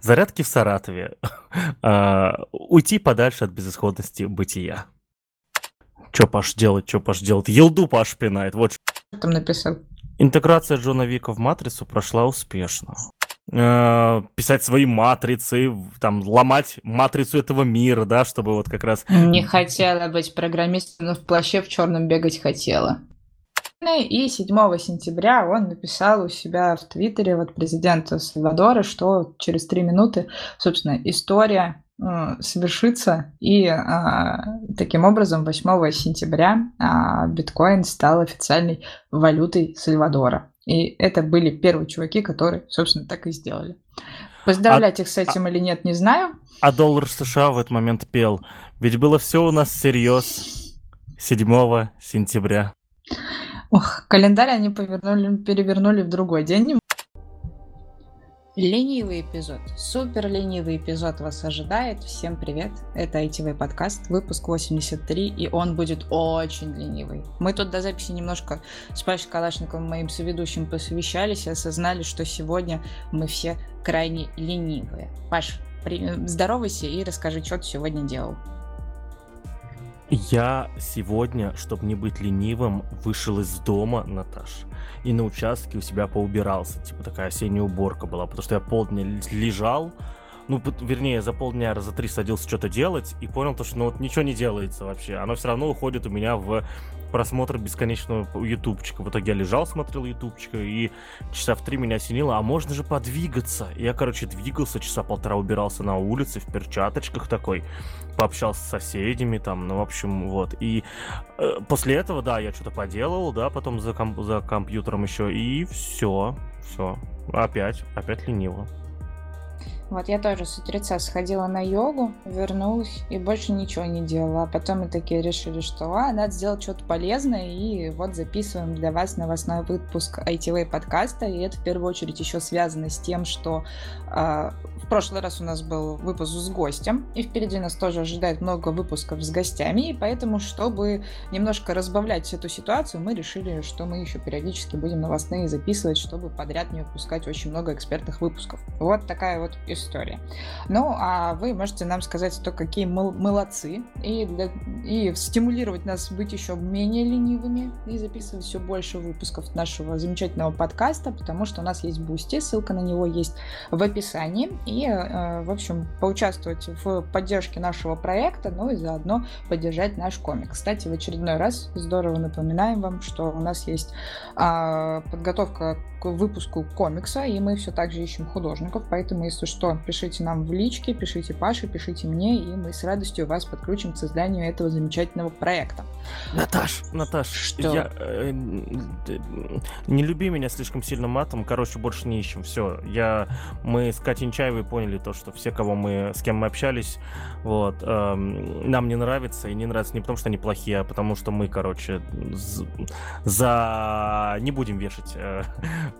Зарядки в Саратове. А, уйти подальше от безысходности бытия. Чё Паш делать, чё Паш делать? Елду Паш пинает, вот Что там написал? Интеграция Джона Вика в матрицу прошла успешно. Э, Писать свои матрицы, там, ломать матрицу этого мира, да, чтобы вот как раз... Не хотела быть программистом, но в плаще в черном бегать хотела. И 7 сентября он написал у себя в Твиттере, вот президента Сальвадора, что через три минуты, собственно, история э, совершится, и а, таким образом 8 сентября а, биткоин стал официальной валютой Сальвадора. И это были первые чуваки, которые, собственно, так и сделали. Поздравлять их с этим или нет, не знаю. А доллар США в этот момент пел. Ведь было все у нас всерьез 7 сентября. Ох, календарь они повернули, перевернули в другой день. Ленивый эпизод, супер ленивый эпизод вас ожидает. Всем привет, это ITV подкаст, выпуск 83, и он будет очень ленивый. Мы тут до записи немножко с Пашей Калашниковым, моим соведущим, посовещались и осознали, что сегодня мы все крайне ленивые. Паш, при... здоровайся и расскажи, что ты сегодня делал. Я сегодня, чтобы не быть ленивым, вышел из дома, Наташ, и на участке у себя поубирался. Типа такая осенняя уборка была, потому что я полдня лежал, ну, вернее, за полдня раза три садился что-то делать и понял то, что ну вот ничего не делается вообще. Оно все равно уходит у меня в просмотр бесконечного ютубчика. В итоге я лежал, смотрел ютубчика, и часа в три меня осенило, а можно же подвигаться. Я, короче, двигался, часа полтора убирался на улице в перчаточках такой, пообщался с соседями там, ну, в общем, вот. И э, после этого, да, я что-то поделал, да, потом за, комп- за компьютером еще, и все, все. Опять, опять лениво. Вот я тоже с утреца сходила на йогу, вернулась и больше ничего не делала. А потом мы такие решили, что а, надо сделать что-то полезное, и вот записываем для вас новостной выпуск ITV подкаста. И это в первую очередь еще связано с тем, что э, в прошлый раз у нас был выпуск с гостем, и впереди нас тоже ожидает много выпусков с гостями, и поэтому, чтобы немножко разбавлять эту ситуацию, мы решили, что мы еще периодически будем новостные записывать, чтобы подряд не выпускать очень много экспертных выпусков. Вот такая вот история. Ну, а вы можете нам сказать то, какие мы молодцы, и, для, и стимулировать нас быть еще менее ленивыми и записывать все больше выпусков нашего замечательного подкаста, потому что у нас есть Бусти, ссылка на него есть в описании, и, э, в общем, поучаствовать в поддержке нашего проекта, ну и заодно поддержать наш комик. Кстати, в очередной раз здорово напоминаем вам, что у нас есть а, подготовка к выпуску комикса, и мы все так же ищем художников, поэтому, если что, пишите нам в личке, пишите Паше, пишите мне, и мы с радостью вас подключим к созданию этого замечательного проекта. Наташ, Наташ, что? Я, э, не люби меня слишком сильно матом, короче, больше не ищем, все. Я, мы с Катей Чаевой поняли то, что все, кого мы, с кем мы общались, вот, э, нам не нравится, и не нравится не потому, что они плохие, а потому что мы, короче, за... Не будем вешать э,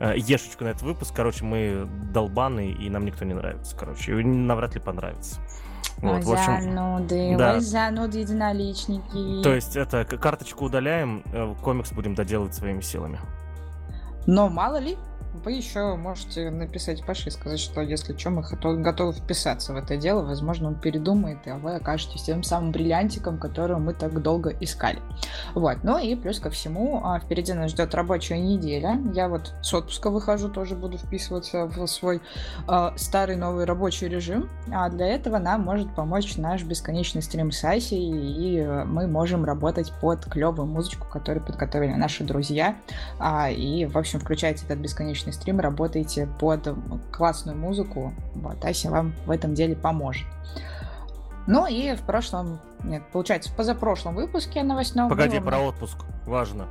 э, ешечку на этот выпуск, короче, мы долбаны, и нам никто не нравится, короче, и навряд ли понравится. Вот, в общем, зануды, да. ой, зануды единоличники. То есть это карточку удаляем, э, комикс будем доделать своими силами. Но мало ли, вы еще можете написать Паше и сказать, что если что, мы готовы вписаться в это дело. Возможно, он передумает, и вы окажетесь тем самым бриллиантиком, которого мы так долго искали. Вот. Ну и плюс ко всему, а, впереди нас ждет рабочая неделя. Я вот с отпуска выхожу, тоже буду вписываться в свой э, старый новый рабочий режим. А для этого нам может помочь наш бесконечный стрим с Аси, и мы можем работать под клевую музычку, которую подготовили наши друзья. А, и, в общем, включайте этот бесконечный обычный стрим работаете под классную музыку, вот, Ася вам в этом деле поможет. Ну и в прошлом, нет, получается, в позапрошлом выпуске новостном... Погоди, про отпуск, важно.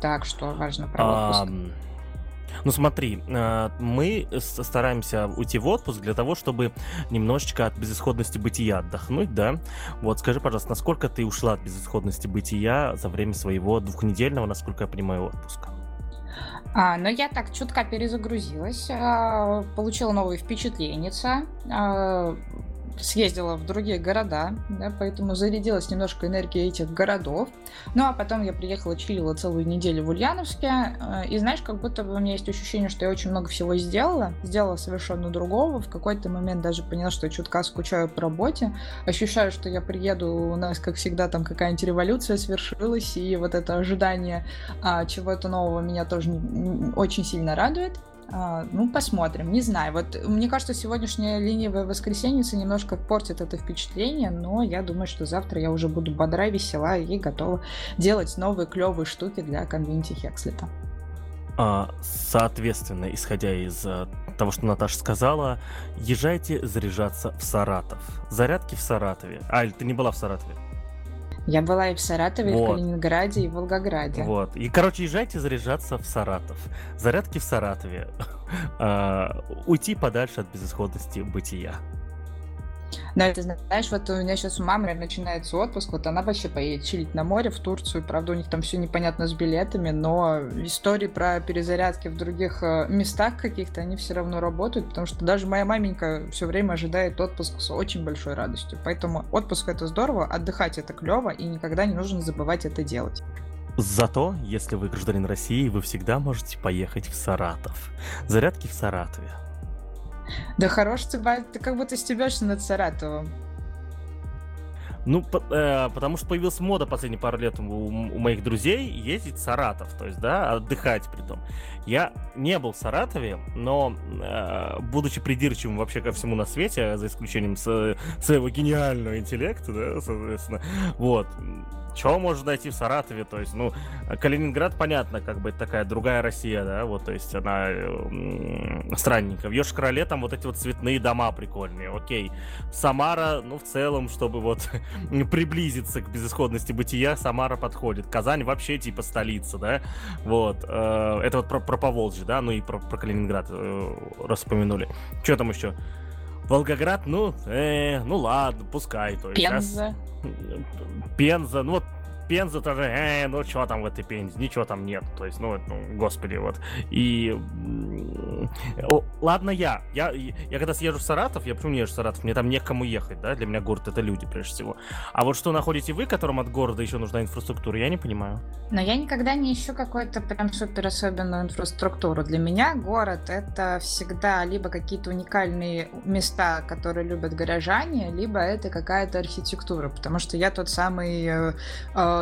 Так, что важно про отпуск? Ну смотри, э, мы стараемся уйти в отпуск для того, чтобы немножечко от безысходности бытия отдохнуть, да? Вот скажи, пожалуйста, насколько ты ушла от безысходности бытия за время своего двухнедельного, насколько я понимаю, отпуска? А, но я так чутка перезагрузилась, а, получила новые впечатления. Съездила в другие города, да, поэтому зарядилась немножко энергией этих городов. Ну, а потом я приехала, чилила целую неделю в Ульяновске, э, и знаешь, как будто бы у меня есть ощущение, что я очень много всего сделала, сделала совершенно другого, в какой-то момент даже поняла, что я чутка скучаю по работе, ощущаю, что я приеду, у нас, как всегда, там какая-нибудь революция свершилась, и вот это ожидание а, чего-то нового меня тоже очень сильно радует. А, ну, посмотрим, не знаю. Вот мне кажется, сегодняшняя ленивая воскресеньица немножко портит это впечатление, но я думаю, что завтра я уже буду бодра, весела и готова делать новые клевые штуки для конвенти Хекслета. А, соответственно, исходя из а, того, что Наташа сказала, езжайте заряжаться в Саратов. Зарядки в Саратове. А, или ты не была в Саратове? Я была и в Саратове, вот. и в Калининграде, и в Волгограде. Вот. И, короче, езжайте заряжаться в Саратов. Зарядки в Саратове. А, уйти подальше от безысходности бытия. Да, ты знаешь, вот у меня сейчас у мамы начинается отпуск, вот она вообще поедет чилить на море в Турцию, правда, у них там все непонятно с билетами, но истории про перезарядки в других э, местах каких-то, они все равно работают, потому что даже моя маменька все время ожидает отпуск с очень большой радостью. Поэтому отпуск это здорово, отдыхать это клево, и никогда не нужно забывать это делать. Зато, если вы гражданин России, вы всегда можете поехать в Саратов. Зарядки в Саратове. Да хорош ты, ты как будто стебешься над Саратовым. Ну, по, э, потому что появилась мода последние пару лет у, у моих друзей ездить в Саратов, то есть, да, отдыхать при том. Я не был в Саратове, но, э, будучи придирчивым вообще ко всему на свете, за исключением с, своего гениального интеллекта, да, соответственно, вот, чего можно найти в Саратове? То есть, ну, Калининград, понятно, как бы такая другая Россия, да, вот, то есть она странненькая. В Ёж-Кроле там вот эти вот цветные дома прикольные, окей. Самара, ну, в целом, чтобы вот приблизиться к безысходности бытия, Самара подходит. Казань вообще типа столица, да, вот. Э, это вот про, про Поволжье, да, ну и про, про Калининград э, распомянули. Что там еще? Волгоград, ну, э, ну ладно, пускай. То есть, Пенза. Пенза, ну вот Пенза тоже, э, ну что там в этой Пензе, ничего там нет, то есть, ну, ну господи, вот. И, ладно я, я, я когда съезжу в Саратов, я почему не езжу в Саратов, мне там некому ехать, да, для меня город это люди, прежде всего. А вот что находите вы, которым от города еще нужна инфраструктура, я не понимаю. Но я никогда не ищу какую-то прям супер особенную инфраструктуру. Для меня город это всегда либо какие-то уникальные места, которые любят горожане, либо это какая-то архитектура, потому что я тот самый э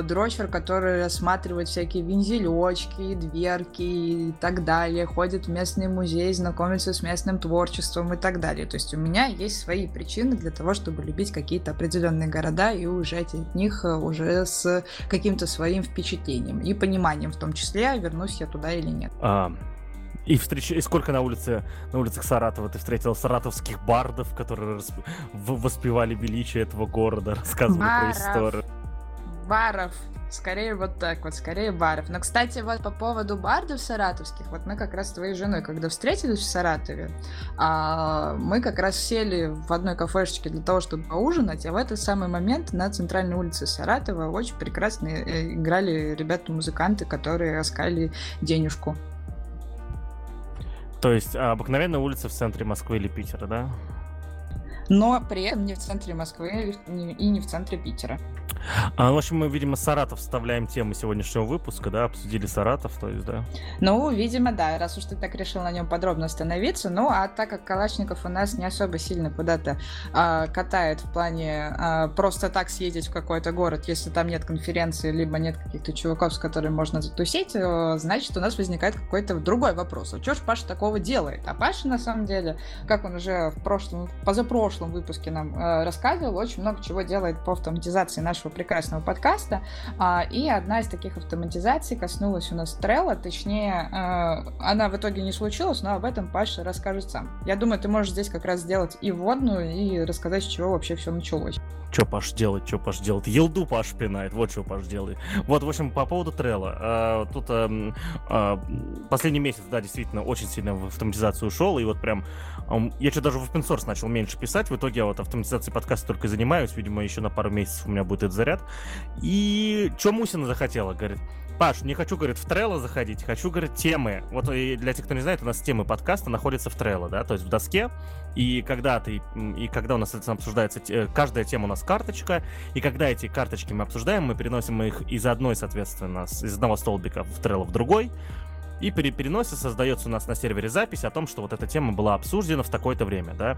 дрочер, который рассматривает всякие вензелечки, дверки и так далее, ходит в местный музей, знакомится с местным творчеством и так далее. То есть у меня есть свои причины для того, чтобы любить какие-то определенные города и уезжать от них э, уже с каким-то своим впечатлением и пониманием в том числе, вернусь я туда или нет. А, и, встреч... и сколько на улице, на улицах Саратова ты встретил саратовских бардов, которые расп... воспевали величие этого города, рассказывали Баров. про историю баров. Скорее вот так вот, скорее баров. Но, кстати, вот по поводу бардов саратовских, вот мы как раз с твоей женой, когда встретились в Саратове, а, мы как раз сели в одной кафешечке для того, чтобы поужинать, а в этот самый момент на центральной улице Саратова очень прекрасно э, играли ребята-музыканты, которые раскали денежку. То есть а, обыкновенная улица в центре Москвы или Питера, да? Но при этом не в центре Москвы и не в центре Питера. А, в общем, мы, видимо, Саратов вставляем тему сегодняшнего выпуска, да, обсудили Саратов, то есть, да? Ну, видимо, да, раз уж ты так решил на нем подробно остановиться. Ну, а так как Калашников у нас не особо сильно куда-то а, катает в плане а, просто так съездить в какой-то город, если там нет конференции, либо нет каких-то чуваков, с которыми можно затусить, то, значит, у нас возникает какой-то другой вопрос. А что ж Паша такого делает? А Паша, на самом деле, как он уже в прошлом, позапрошлом выпуске нам э, рассказывал, очень много чего делает по автоматизации нашего прекрасного подкаста. А, и одна из таких автоматизаций коснулась у нас Трелла, точнее, э, она в итоге не случилась, но об этом Паша расскажет сам. Я думаю, ты можешь здесь как раз сделать и вводную, и рассказать, с чего вообще все началось. Что Паш делает, что Паш делает? Елду Паш пинает, вот что Паш делает. Вот, в общем, по поводу Трелла. А, тут а, а, последний месяц, да, действительно, очень сильно в автоматизацию ушел, и вот прям, я что даже в open source начал меньше писать, в итоге я вот автоматизацией подкаста только занимаюсь, видимо, еще на пару месяцев у меня будет этот заряд. И что Мусина захотела, говорит, Паш, не хочу, говорит, в Trello заходить, хочу, говорит, темы. Вот и для тех, кто не знает, у нас темы подкаста находятся в Trello, да, то есть в доске. И когда ты, и когда у нас, соответственно, обсуждается, каждая тема у нас карточка, и когда эти карточки мы обсуждаем, мы переносим их из одной, соответственно, из одного столбика в Trello в другой, и при переносе создается у нас на сервере запись о том, что вот эта тема была обсуждена в такое-то время, да.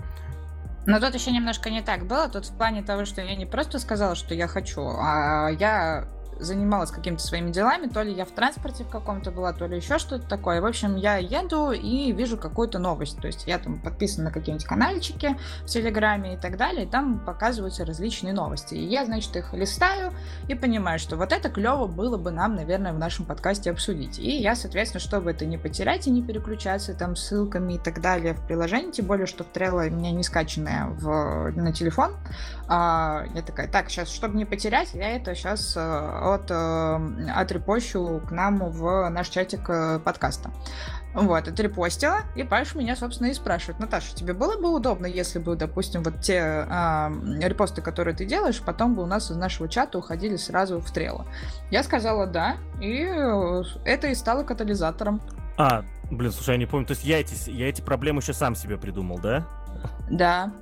Но тут еще немножко не так было. Тут в плане того, что я не просто сказала, что я хочу, а я занималась какими-то своими делами, то ли я в транспорте в каком-то была, то ли еще что-то такое. В общем, я еду и вижу какую-то новость. То есть я там подписана на какие-нибудь канальчики в Телеграме и так далее, и там показываются различные новости. И я, значит, их листаю и понимаю, что вот это клево было бы нам, наверное, в нашем подкасте обсудить. И я, соответственно, чтобы это не потерять и не переключаться там ссылками и так далее в приложении, тем более, что Trello у меня не скачанная в, на телефон, а, я такая, так, сейчас, чтобы не потерять, я это сейчас э, от, э, отрепощу к нам в наш чатик э, подкаста. Вот, отрепостила, и Паша меня, собственно, и спрашивает, Наташа, тебе было бы удобно, если бы, допустим, вот те э, репосты, которые ты делаешь, потом бы у нас из нашего чата уходили сразу в трело? Я сказала да, и это и стало катализатором. А, блин, слушай, я не помню, то есть я эти, я эти проблемы еще сам себе придумал, да? Да,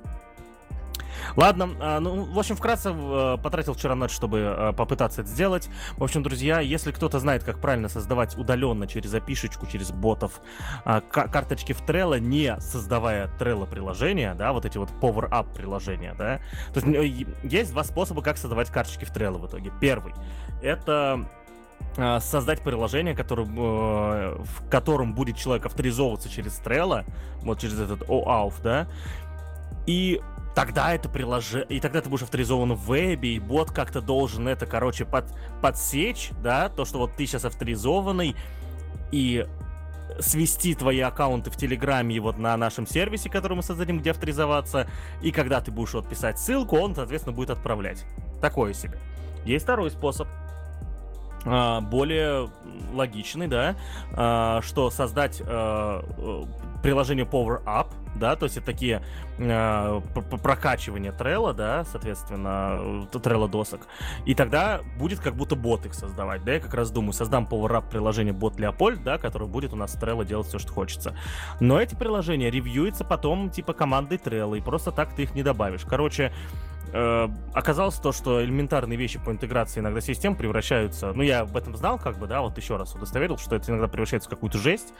Ладно, а, ну, в общем, вкратце э, потратил вчера ночь, чтобы э, попытаться это сделать. В общем, друзья, если кто-то знает, как правильно создавать удаленно через опишечку, через ботов а, карточки в Trello, не создавая Trello приложения, да, вот эти вот Power Up приложения, да, то есть э, есть два способа, как создавать карточки в Trello в итоге. Первый — это создать приложение, которым, в котором будет человек авторизовываться через Trello, вот через этот OAuth, да, и тогда это приложение, и тогда ты будешь авторизован в вебе, и бот как-то должен это, короче, под, подсечь, да, то, что вот ты сейчас авторизованный, и свести твои аккаунты в Телеграме вот на нашем сервисе, который мы создадим, где авторизоваться, и когда ты будешь вот писать ссылку, он, соответственно, будет отправлять. Такое себе. Есть второй способ — более логичный, да, а, что создать а, э, приложение Power Up, да, то есть это такие прокачивания Trello, да, соответственно, Trello досок, и тогда будет как будто бот их создавать, да, я как раз думаю, создам Power Up приложение бот Леопольд, да, который будет у нас Trello делать все, что хочется. Но эти приложения ревьюются потом, типа, командой Trello, и просто так ты их не добавишь. Короче, э, оказалось то, что элементарные вещи по интеграции иногда систем превращаются... Ну, я об этом знал, как бы, да, вот еще раз удостоверил, что это иногда превращается в какую-то жесть.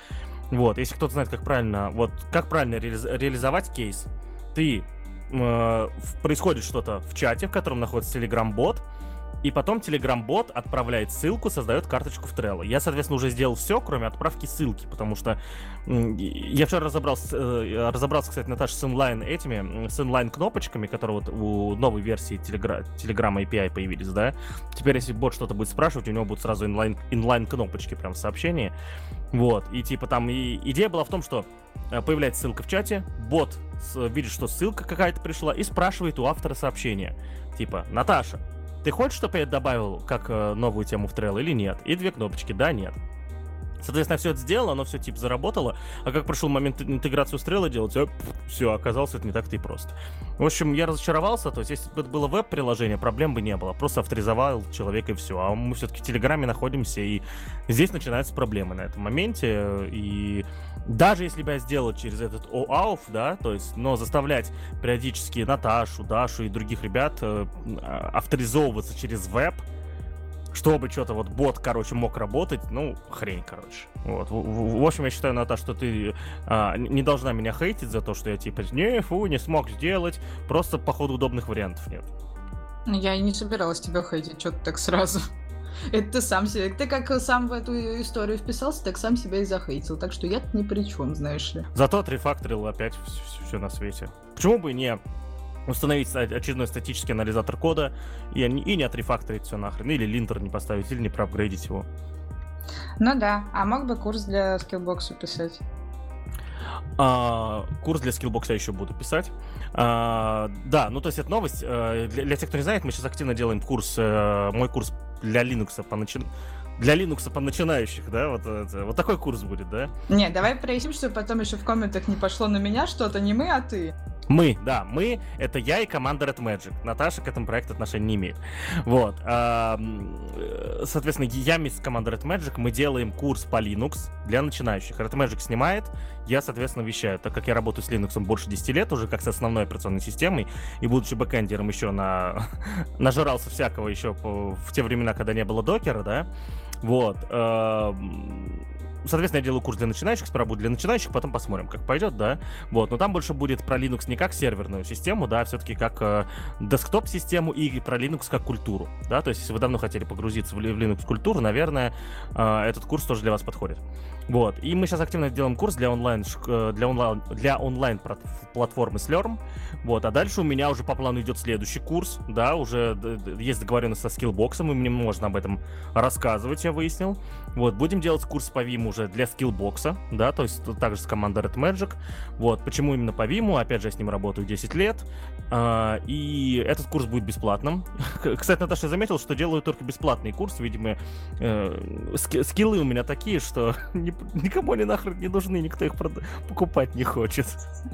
Вот, если кто-то знает, как правильно... Вот, как правильно реализ... реализовать кейс, ты... Э, происходит что-то в чате, в котором находится Telegram-бот, и потом Telegram-бот отправляет ссылку, создает карточку в Trello. Я, соответственно, уже сделал все, кроме отправки ссылки, потому что я вчера разобрался, э, разобрался, кстати, Наташа, с inline этими, с inline кнопочками, которые вот у новой версии Telegram, Telegram API появились, да. Теперь, если бот что-то будет спрашивать, у него будут сразу inline, inline кнопочки прям в сообщении. Вот, и типа там и идея была в том, что э, появляется ссылка в чате, бот видит, что ссылка какая-то пришла, и спрашивает у автора сообщения. Типа, Наташа, ты хочешь, чтобы я добавил как э, новую тему в Trello или нет? И две кнопочки, да, нет. Соответственно, все это сделало, оно все типа заработало, а как пришел момент интеграцию стрела делать, все, оказалось, это не так-то и просто. В общем, я разочаровался, то есть если бы это было веб-приложение, проблем бы не было, просто авторизовал человека и все, а мы все-таки в Телеграме находимся, и здесь начинаются проблемы на этом моменте, и даже если бы я сделал через этот OAuth, да, то есть, но заставлять периодически Наташу, Дашу и других ребят э, а, авторизовываться через веб, чтобы что-то вот бот, короче, мог работать, ну, хрень, короче. Вот. В, в, в общем, я считаю, Наташ, что ты а, не должна меня хейтить за то, что я типа, не, фу, не смог сделать, просто, походу, удобных вариантов нет. Я и не собиралась тебя хейтить, что-то так сразу. Это ты сам себе, ты как сам в эту историю вписался, так сам себя и захейтил. Так что я ни при чем, знаешь ли. Зато отрефакторил опять все, все на свете. Почему бы и не установить очередной статический анализатор кода и, и не отрефакторить все нахрен, или линтер не поставить, или не проапгрейдить его. Ну да, а мог бы курс для скиллбокса писать? А, курс для скиллбокса еще буду писать. А, да, ну то есть это новость. Э, для, для тех, кто не знает, мы сейчас активно делаем курс, э, мой курс для Linux по начин для Linux по начинающих, да, вот, это, вот такой курс будет, да? Не, давай проясним, чтобы потом еще в комментах не пошло на меня что-то, не мы, а ты. Мы, да, мы, это я и команда Red Magic. Наташа к этому проекту отношения не имеет. Вот. Э, соответственно, я с командой Red Magic, мы делаем курс по Linux для начинающих. Red Magic снимает, я, соответственно, вещаю. Так как я работаю с Linux больше 10 лет уже, как с основной операционной системой, и будучи бэкэндером еще на... нажирался всякого еще в те времена, когда не было докера, да, вот. Соответственно, я делаю курс для начинающих, будет для начинающих, потом посмотрим, как пойдет, да. Вот, но там больше будет про Linux не как серверную систему, да, а все-таки как э, десктоп-систему и про Linux как культуру, да. То есть, если вы давно хотели погрузиться в, в Linux культуру, наверное, э, этот курс тоже для вас подходит. Вот. И мы сейчас активно делаем курс для онлайн, э, для онлайн, для онлайн платформы Slurm. Вот. А дальше у меня уже по плану идет следующий курс. Да, уже есть договоренность со скиллбоксом, и мне можно об этом рассказывать, я выяснил. Вот. Будем делать курс по Vim уже для скиллбокса, да, то есть также с командой Red Magic. Вот. Почему именно по Vim? Опять же, я с ним работаю 10 лет. А, и этот курс будет бесплатным. Кстати, Наташа, заметил, что делаю только бесплатный курс. Видимо, э, скиллы у меня такие, что не никому они нахрен не нужны, никто их прод... покупать не хочет.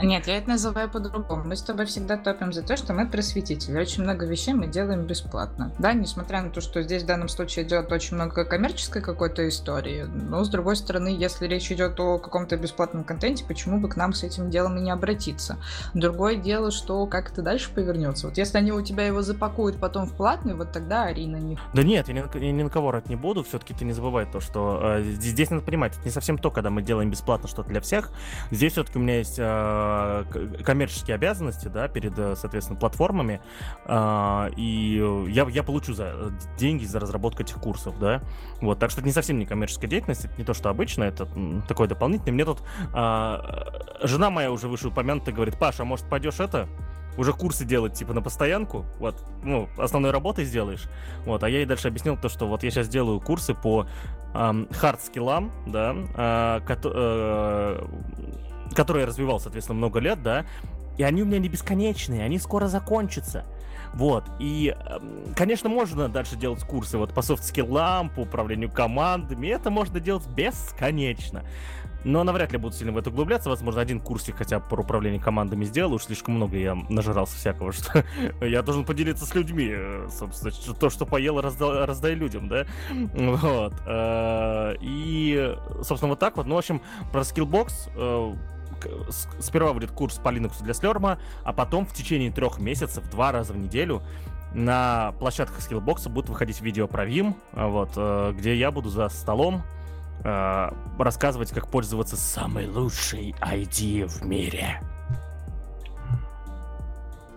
Нет, я это называю по-другому. Мы с тобой всегда топим за то, что мы просветители. Очень много вещей мы делаем бесплатно. Да, несмотря на то, что здесь в данном случае идет очень много коммерческой какой-то истории, но с другой стороны, если речь идет о каком-то бесплатном контенте, почему бы к нам с этим делом и не обратиться? Другое дело, что как это дальше повернется. Вот если они у тебя его запакуют потом в платный, вот тогда ари на них. Да нет, я ни, я ни на кого рад не буду. Все-таки ты не забывай то, что э, здесь надо понимать, это не совсем то, когда мы делаем бесплатно что-то для всех. Здесь все-таки у меня есть э, коммерческие обязанности, да, перед, э, соответственно, платформами, э, и я, я получу за деньги за разработку этих курсов, да. Вот, так что это не совсем не коммерческая деятельность, это не то, что обычно, это такое дополнительное. Мне тут э, жена моя уже вышеупомянутая говорит, Паша, а может пойдешь это уже курсы делать, типа, на постоянку, вот, ну, основной работой сделаешь, вот, а я ей дальше объяснил то, что вот я сейчас делаю курсы по хард-скиллам, да, э, ко- э, которые я развивал, соответственно, много лет, да, и они у меня не бесконечные, они скоро закончатся. Вот, и, конечно, можно дальше делать курсы вот по софт-скиллам, по управлению командами, это можно делать бесконечно. Но навряд ли буду сильно в это углубляться. Возможно, один курсик хотя бы по управлению командами сделаю. Уж слишком много я нажирался всякого, что я должен поделиться с людьми. Э, собственно, то, что поел, раздай, раздай людям, да? Вот. Э, и, собственно, вот так вот. Ну, в общем, про Skillbox э, сперва будет курс по Linux для Slurm, а потом в течение трех месяцев, два раза в неделю, на площадках Skillbox будут выходить видео про Vim, вот, где я буду за столом э, рассказывать, как пользоваться самой лучшей ID в мире.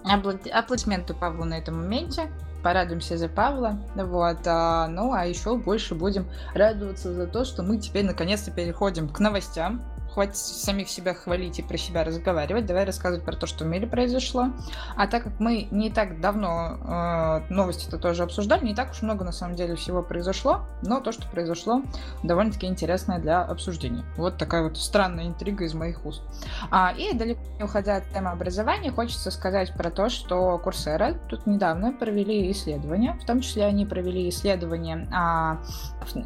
Аплодисменты Павлу на этом моменте. Порадуемся за Павла. Вот. А, ну, а еще больше будем радоваться за то, что мы теперь наконец-то переходим к новостям хватит самих себя хвалить и про себя разговаривать. Давай рассказывать про то, что в мире произошло. А так как мы не так давно э, новости-то тоже обсуждали, не так уж много на самом деле всего произошло, но то, что произошло, довольно-таки интересное для обсуждения. Вот такая вот странная интрига из моих уст. А, и далеко не уходя от темы образования, хочется сказать про то, что Курсера тут недавно провели исследования, в том числе они провели исследования а,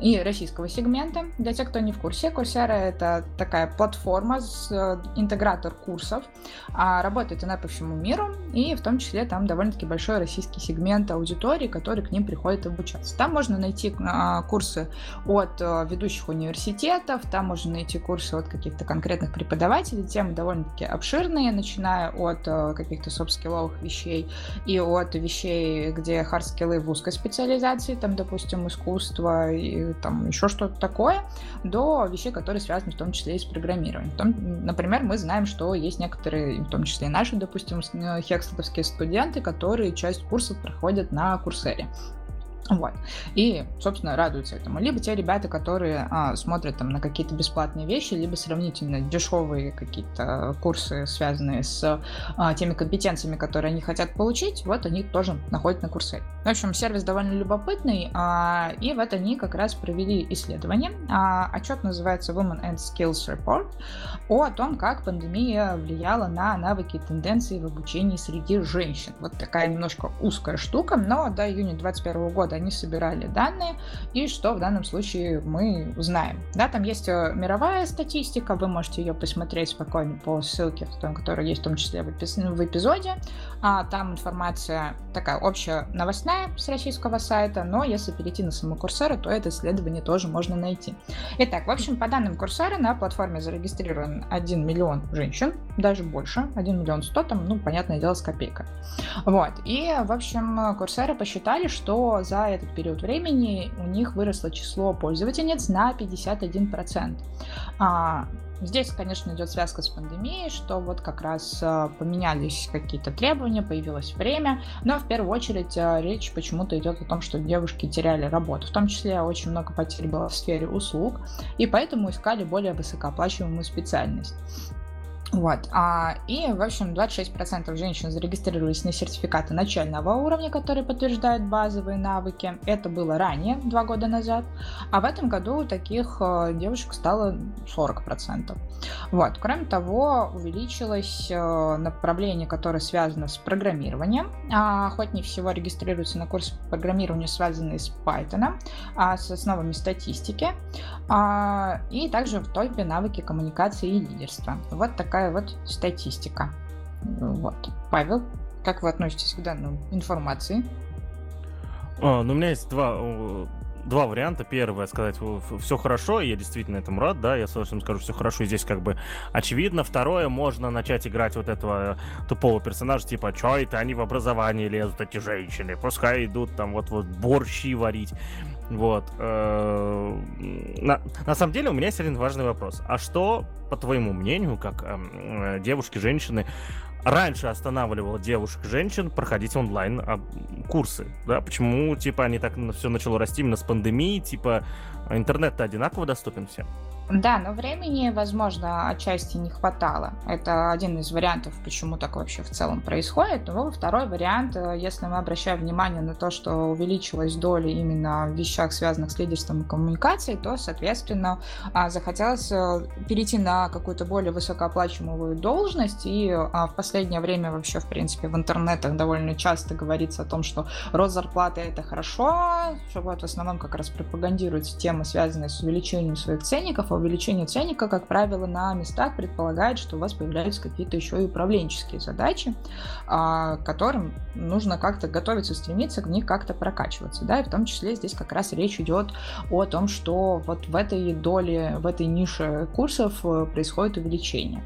и российского сегмента. Для тех, кто не в курсе, Курсера это такая платформа, с, э, интегратор курсов. А работает она по всему миру, и в том числе там довольно-таки большой российский сегмент аудитории, который к ним приходит обучаться. Там можно найти а, курсы от э, ведущих университетов, там можно найти курсы от каких-то конкретных преподавателей, темы довольно-таки обширные, начиная от э, каких-то софт-скилловых вещей и от вещей, где хард-скиллы в узкой специализации, там, допустим, искусство и там еще что-то такое, до вещей, которые связаны в том числе и с программированием программированием. Там, например, мы знаем, что есть некоторые, в том числе и наши, допустим, хекслетовские студенты, которые часть курсов проходят на Курсере. Вот. И, собственно, радуются этому. Либо те ребята, которые а, смотрят там на какие-то бесплатные вещи, либо сравнительно дешевые какие-то курсы, связанные с а, теми компетенциями, которые они хотят получить, вот они тоже находят на курсе. В общем, сервис довольно любопытный, а, и вот они как раз провели исследование. А, отчет называется Women and Skills Report о том, как пандемия влияла на навыки и тенденции в обучении среди женщин. Вот такая немножко узкая штука, но до июня 2021 года они собирали данные и что в данном случае мы узнаем. Да, там есть э, мировая статистика, вы можете ее посмотреть спокойно по ссылке, которая есть в том числе в, эпизоде. А, там информация такая общая новостная с российского сайта, но если перейти на саму Курсера, то это исследование тоже можно найти. Итак, в общем, по данным Курсера на платформе зарегистрирован 1 миллион женщин, даже больше, 1 миллион 100, там, ну, понятное дело, с копейкой. Вот, и, в общем, Курсеры посчитали, что за этот период времени у них выросло число пользовательниц на 51%. А, Здесь, конечно, идет связка с пандемией, что вот как раз а, поменялись какие-то требования, появилось время, но в первую очередь а, речь почему-то идет о том, что девушки теряли работу. В том числе очень много потерь было в сфере услуг, и поэтому искали более высокооплачиваемую специальность. Вот. А, и, в общем, 26% женщин зарегистрировались на сертификаты начального уровня, которые подтверждают базовые навыки. Это было ранее, два года назад. А в этом году таких э, девушек стало 40%. Вот. Кроме того, увеличилось э, направление, которое связано с программированием. А, охотнее всего регистрируются на курсы программирования, связанные с Python, а, с основами статистики. А, и также в топе навыки коммуникации и лидерства. Вот такая такая вот статистика. Вот. Павел, как вы относитесь к данной информации? А, ну, у меня есть два, два варианта. Первое, сказать, все хорошо, я действительно этому рад, да, я с удовольствием скажу, все хорошо, и здесь как бы очевидно. Второе, можно начать играть вот этого тупого персонажа, типа, что это они в образовании лезут, эти женщины, пускай идут там вот-вот борщи варить. Вот. Э, на, на самом деле у меня есть один важный вопрос. А что, по твоему мнению, как эм, э, девушки, женщины, раньше останавливало девушек-женщин проходить онлайн а, курсы, да? Почему, типа, они так все начало расти именно с пандемии, типа, интернет-то одинаково доступен всем? Да, но времени, возможно, отчасти не хватало. Это один из вариантов, почему так вообще в целом происходит. Но второй вариант, э, если мы обращаем внимание на то, что увеличилась доля именно в вещах, связанных с лидерством и коммуникацией, то, соответственно, а, захотелось э, перейти на какую-то более высокооплачиваемую должность. И а, в последнее время вообще, в принципе, в интернетах довольно часто говорится о том, что рост зарплаты это хорошо, что вот в основном как раз пропагандируется тема, связанная с увеличением своих ценников, увеличение ценника, как правило, на местах предполагает, что у вас появляются какие-то еще и управленческие задачи, а, к которым нужно как-то готовиться, стремиться к них как-то прокачиваться. Да? И в том числе здесь как раз речь идет о том, что вот в этой доле, в этой нише курсов э, происходит увеличение.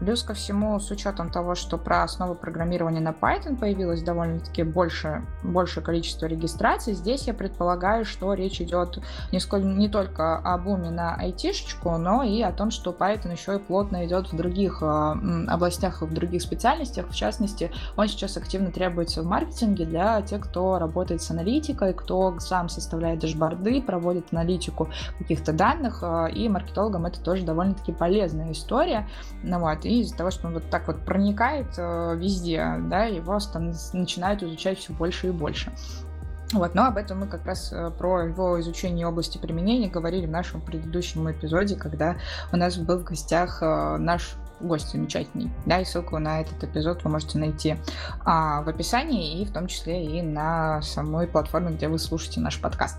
А, Плюс ко всему, с учетом того, что про основы программирования на Python появилось довольно-таки больше, большее количество регистраций, здесь я предполагаю, что речь идет не, сколь, не только о буме на айтишечку, но и о том, что Python еще и плотно идет в других э, областях, в других специальностях. В частности, он сейчас активно требуется в маркетинге для тех, кто работает с аналитикой, кто сам составляет дашборды, проводит аналитику каких-то данных, э, и маркетологам это тоже довольно-таки полезная история. Ну, вот и из-за того, что он вот так вот проникает э, везде, да, его там начинают изучать все больше и больше. Вот, но об этом мы как раз э, про его изучение области применения говорили в нашем предыдущем эпизоде, когда у нас был в гостях э, наш гость замечательный. Да, и ссылку на этот эпизод вы можете найти а, в описании и в том числе и на самой платформе, где вы слушаете наш подкаст.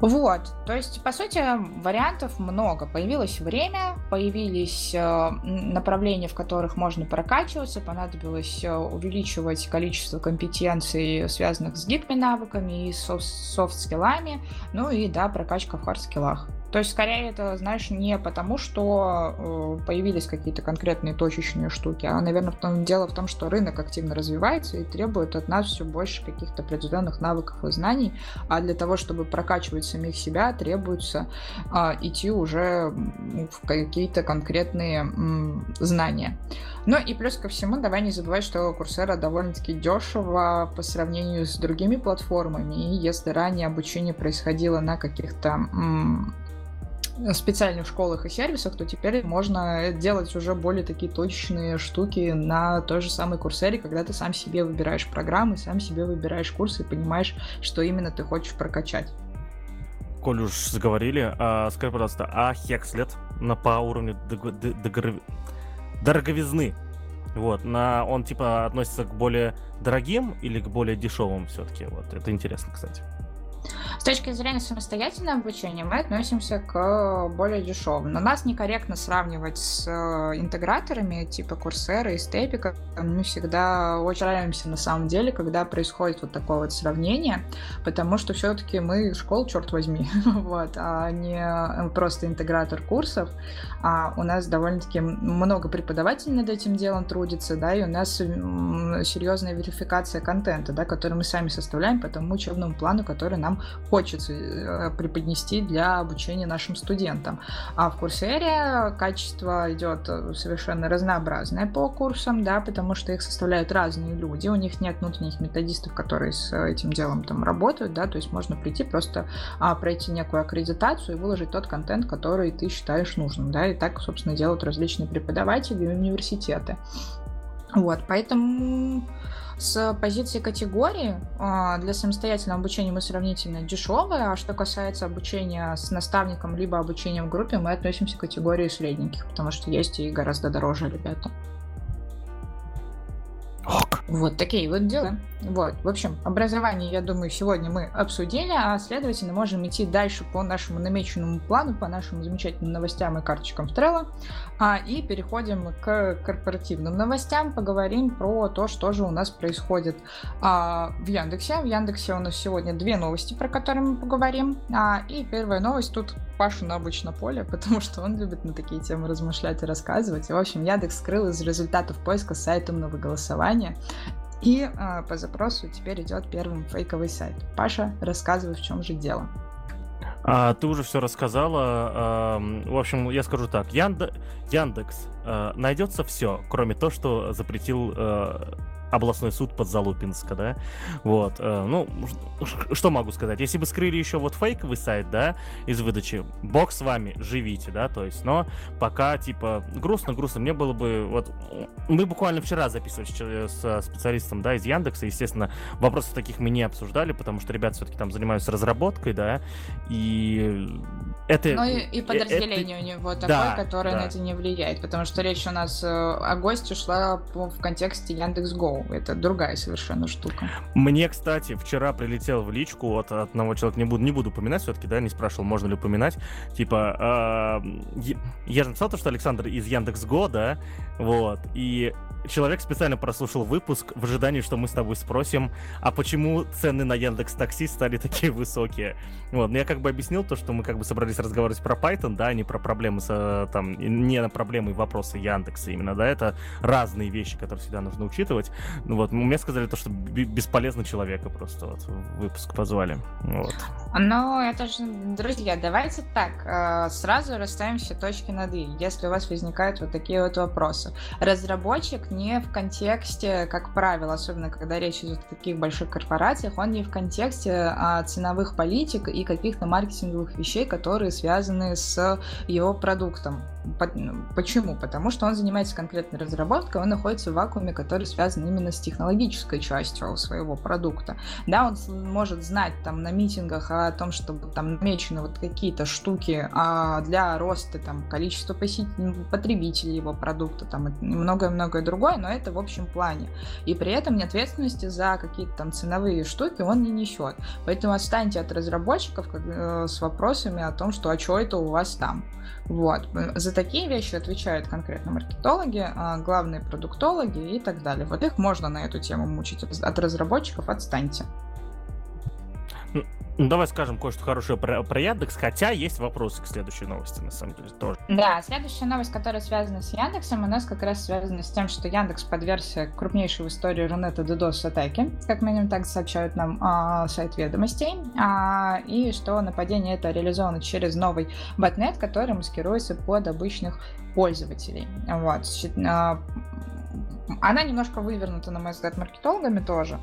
Вот, то есть, по сути, вариантов много. Появилось время, появились э, направления, в которых можно прокачиваться, понадобилось э, увеличивать количество компетенций, связанных с гипми-навыками и софт-скиллами, ну и, да, прокачка в хард-скиллах. То есть, скорее, это, знаешь, не потому, что э, появились какие-то конкретные точечные штуки, а, наверное, в том, дело в том, что рынок активно развивается и требует от нас все больше каких-то определенных навыков и знаний, а для того, чтобы прокачивать самих себя, требуется э, идти уже в какие-то конкретные м, знания. Ну и плюс ко всему, давай не забывать, что Курсера довольно-таки дешево по сравнению с другими платформами, и если ранее обучение происходило на каких-то специальных школах и сервисах, то теперь можно делать уже более такие точные штуки на той же самой курсере, когда ты сам себе выбираешь программы, сам себе выбираешь курсы и понимаешь, что именно ты хочешь прокачать. Коль уж заговорили, а, скажи, пожалуйста, а Хекслет на по уровню дороговизны Вот, на, он типа относится к более дорогим или к более дешевым все-таки? Вот, это интересно, кстати. С точки зрения самостоятельного обучения мы относимся к более дешевым. Но нас некорректно сравнивать с э, интеграторами типа Coursera и Степика. Мы всегда очень на самом деле, когда происходит вот такое вот сравнение, потому что все-таки мы школа, черт возьми, вот, а не э, просто интегратор курсов. А у нас довольно-таки много преподавателей над этим делом трудится, да, и у нас серьезная верификация контента, да, который мы сами составляем по тому учебному плану, который нам хочется э, преподнести для обучения нашим студентам. А в Курсере качество идет э, совершенно разнообразное по курсам, да, потому что их составляют разные люди, у них нет внутренних методистов, которые с этим делом там работают, да, то есть можно прийти просто а, пройти некую аккредитацию и выложить тот контент, который ты считаешь нужным, да, и так, собственно, делают различные преподаватели и университеты. Вот, поэтому с позиции категории а, для самостоятельного обучения мы сравнительно дешевые, а что касается обучения с наставником либо обучения в группе, мы относимся к категории средненьких, потому что есть и гораздо дороже ребята. Ок. Вот такие вот дела. Вот, в общем, образование, я думаю, сегодня мы обсудили, а следовательно можем идти дальше по нашему намеченному плану, по нашим замечательным новостям и карточкам Trello, а, и переходим к корпоративным новостям, поговорим про то, что же у нас происходит а, в Яндексе. В Яндексе у нас сегодня две новости, про которые мы поговорим, а, и первая новость тут Паша на обычно поле, потому что он любит на такие темы размышлять и рассказывать. И, в общем, Яндекс скрыл из результатов поиска сайт умного голосования. И э, по запросу теперь идет первым фейковый сайт. Паша, рассказывай, в чем же дело. А, ты уже все рассказала. А, в общем, я скажу так. Янде... Яндекс а, найдется все, кроме того, что запретил а, областной суд Подзалупинска, да, вот, э, ну, что могу сказать, если бы скрыли еще вот фейковый сайт, да, из выдачи, бог с вами, живите, да, то есть, но пока, типа, грустно-грустно, мне было бы, вот, мы буквально вчера записывали с специалистом, да, из Яндекса, естественно, вопросы таких мы не обсуждали, потому что ребята все-таки там занимаются разработкой, да, и это... Ну и, и подразделение это... у него такое, да, которое да. на это не влияет, потому что речь у нас э, о госте шла в контексте Яндекс.Го, это другая совершенно штука. Мне, кстати, вчера прилетел в личку от одного человека, не буду, не буду упоминать все-таки, да, не спрашивал, можно ли упоминать, типа, э, я же написал то, что Александр из Яндекс.Го, да, вот, и человек специально прослушал выпуск в ожидании, что мы с тобой спросим, а почему цены на Яндекс Такси стали такие высокие. Вот, но я как бы объяснил то, что мы как бы собрались разговаривать про Python, да, а не про проблемы с, там, не на проблемы и вопросы Яндекса именно, да, это разные вещи, которые всегда нужно учитывать. Ну вот, мне сказали то, что бесполезно человека просто вот выпуск позвали. Вот. Ну, это же, друзья, давайте так, э, сразу расставим все точки над «и», если у вас возникают вот такие вот вопросы. Разработчик не в контексте, как правило, особенно когда речь идет о таких больших корпорациях, он не в контексте а, ценовых политик и каких-то маркетинговых вещей, которые связаны с его продуктом. Почему? Потому что он занимается конкретной разработкой, он находится в вакууме, который связан именно с технологической частью своего продукта. Да, он может знать там на митингах о том, что там намечены вот какие-то штуки а для роста там количества посетителей, потребителей его продукта там многое-многое другое но это в общем плане. И при этом ответственности за какие-то там ценовые штуки он не несет. Поэтому отстаньте от разработчиков как, э, с вопросами о том, что а что это у вас там. Вот. За такие вещи отвечают конкретно маркетологи, а главные продуктологи и так далее. Вот их можно на эту тему мучить. От разработчиков отстаньте. Ну, давай скажем кое-что хорошее про, про Яндекс, хотя есть вопросы к следующей новости, на самом деле, тоже. Да, следующая новость, которая связана с Яндексом, у нас как раз связана с тем, что Яндекс подвергся крупнейшей в истории Рунета DDoS атаки, как минимум так сообщают нам а, сайт ведомостей, а, и что нападение это реализовано через новый ботнет, который маскируется под обычных пользователей. Вот. А, она немножко вывернута, на мой взгляд, маркетологами тоже,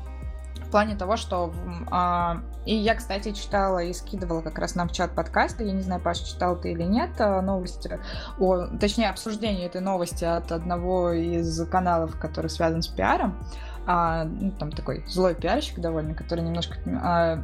плане того, что... А, и я, кстати, читала и скидывала как раз нам в чат подкаста, я не знаю, Паша, читал ты или нет, а, новости, о, точнее, обсуждение этой новости от одного из каналов, который связан с пиаром, а, ну, там такой злой пиарщик довольно, который немножко а,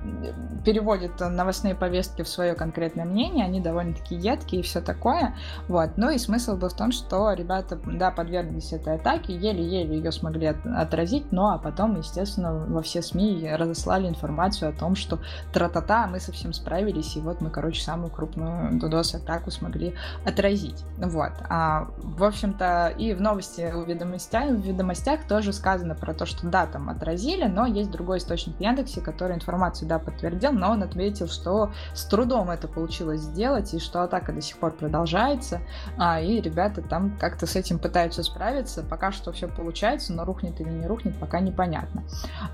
переводит новостные повестки в свое конкретное мнение, они довольно-таки едкие и все такое, вот, ну и смысл был в том, что ребята, да, подверглись этой атаке, еле-еле ее смогли от, отразить, ну а потом, естественно, во все СМИ разослали информацию о том, что тра-та-та, мы совсем справились, и вот мы, короче, самую крупную DDoS-атаку смогли отразить, вот, а, в общем-то, и в новости в ведомостях, в ведомостях тоже сказано про то, что да, там отразили, но есть другой источник в Яндексе, который информацию, да, подтвердил, но он ответил, что с трудом это получилось сделать, и что атака до сих пор продолжается, а, и ребята там как-то с этим пытаются справиться, пока что все получается, но рухнет или не рухнет, пока непонятно.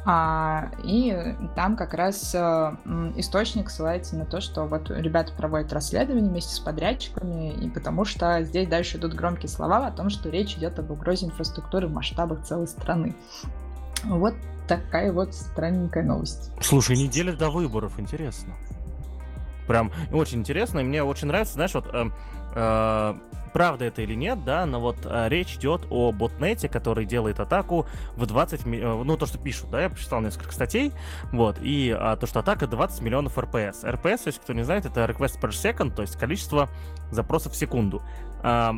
А, и там как раз а, источник ссылается на то, что вот ребята проводят расследование вместе с подрядчиками, и потому что здесь дальше идут громкие слова о том, что речь идет об угрозе инфраструктуры в масштабах целой страны. Вот такая вот странненькая новость. Слушай, неделя до выборов, интересно. Прям очень интересно, и мне очень нравится, знаешь, вот э, э, правда это или нет, да, но вот э, речь идет о ботнете, который делает атаку в 20, э, ну то, что пишут, да, я почитал несколько статей, вот, и э, то, что атака 20 миллионов РПС. РПС, если кто не знает, это request per second, то есть количество запросов в секунду. Э,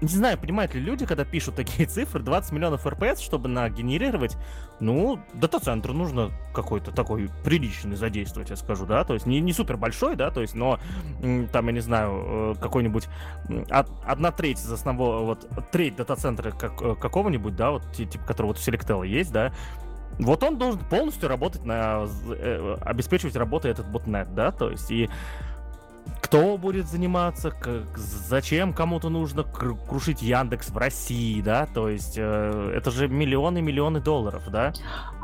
не знаю, понимают ли люди, когда пишут такие цифры, 20 миллионов РПС, чтобы нагенерировать, ну, дата-центру нужно какой-то такой приличный задействовать, я скажу, да, то есть не, не супер большой, да, то есть, но там, я не знаю, э, какой-нибудь одна треть из основного, вот треть дата-центра как, э, какого-нибудь, да, вот типа, который вот в Selectel есть, да, вот он должен полностью работать на, э, обеспечивать работой этот ботнет, да, то есть и кто будет заниматься, как, зачем кому-то нужно крушить Яндекс в России, да, то есть э, это же миллионы миллионы долларов, да.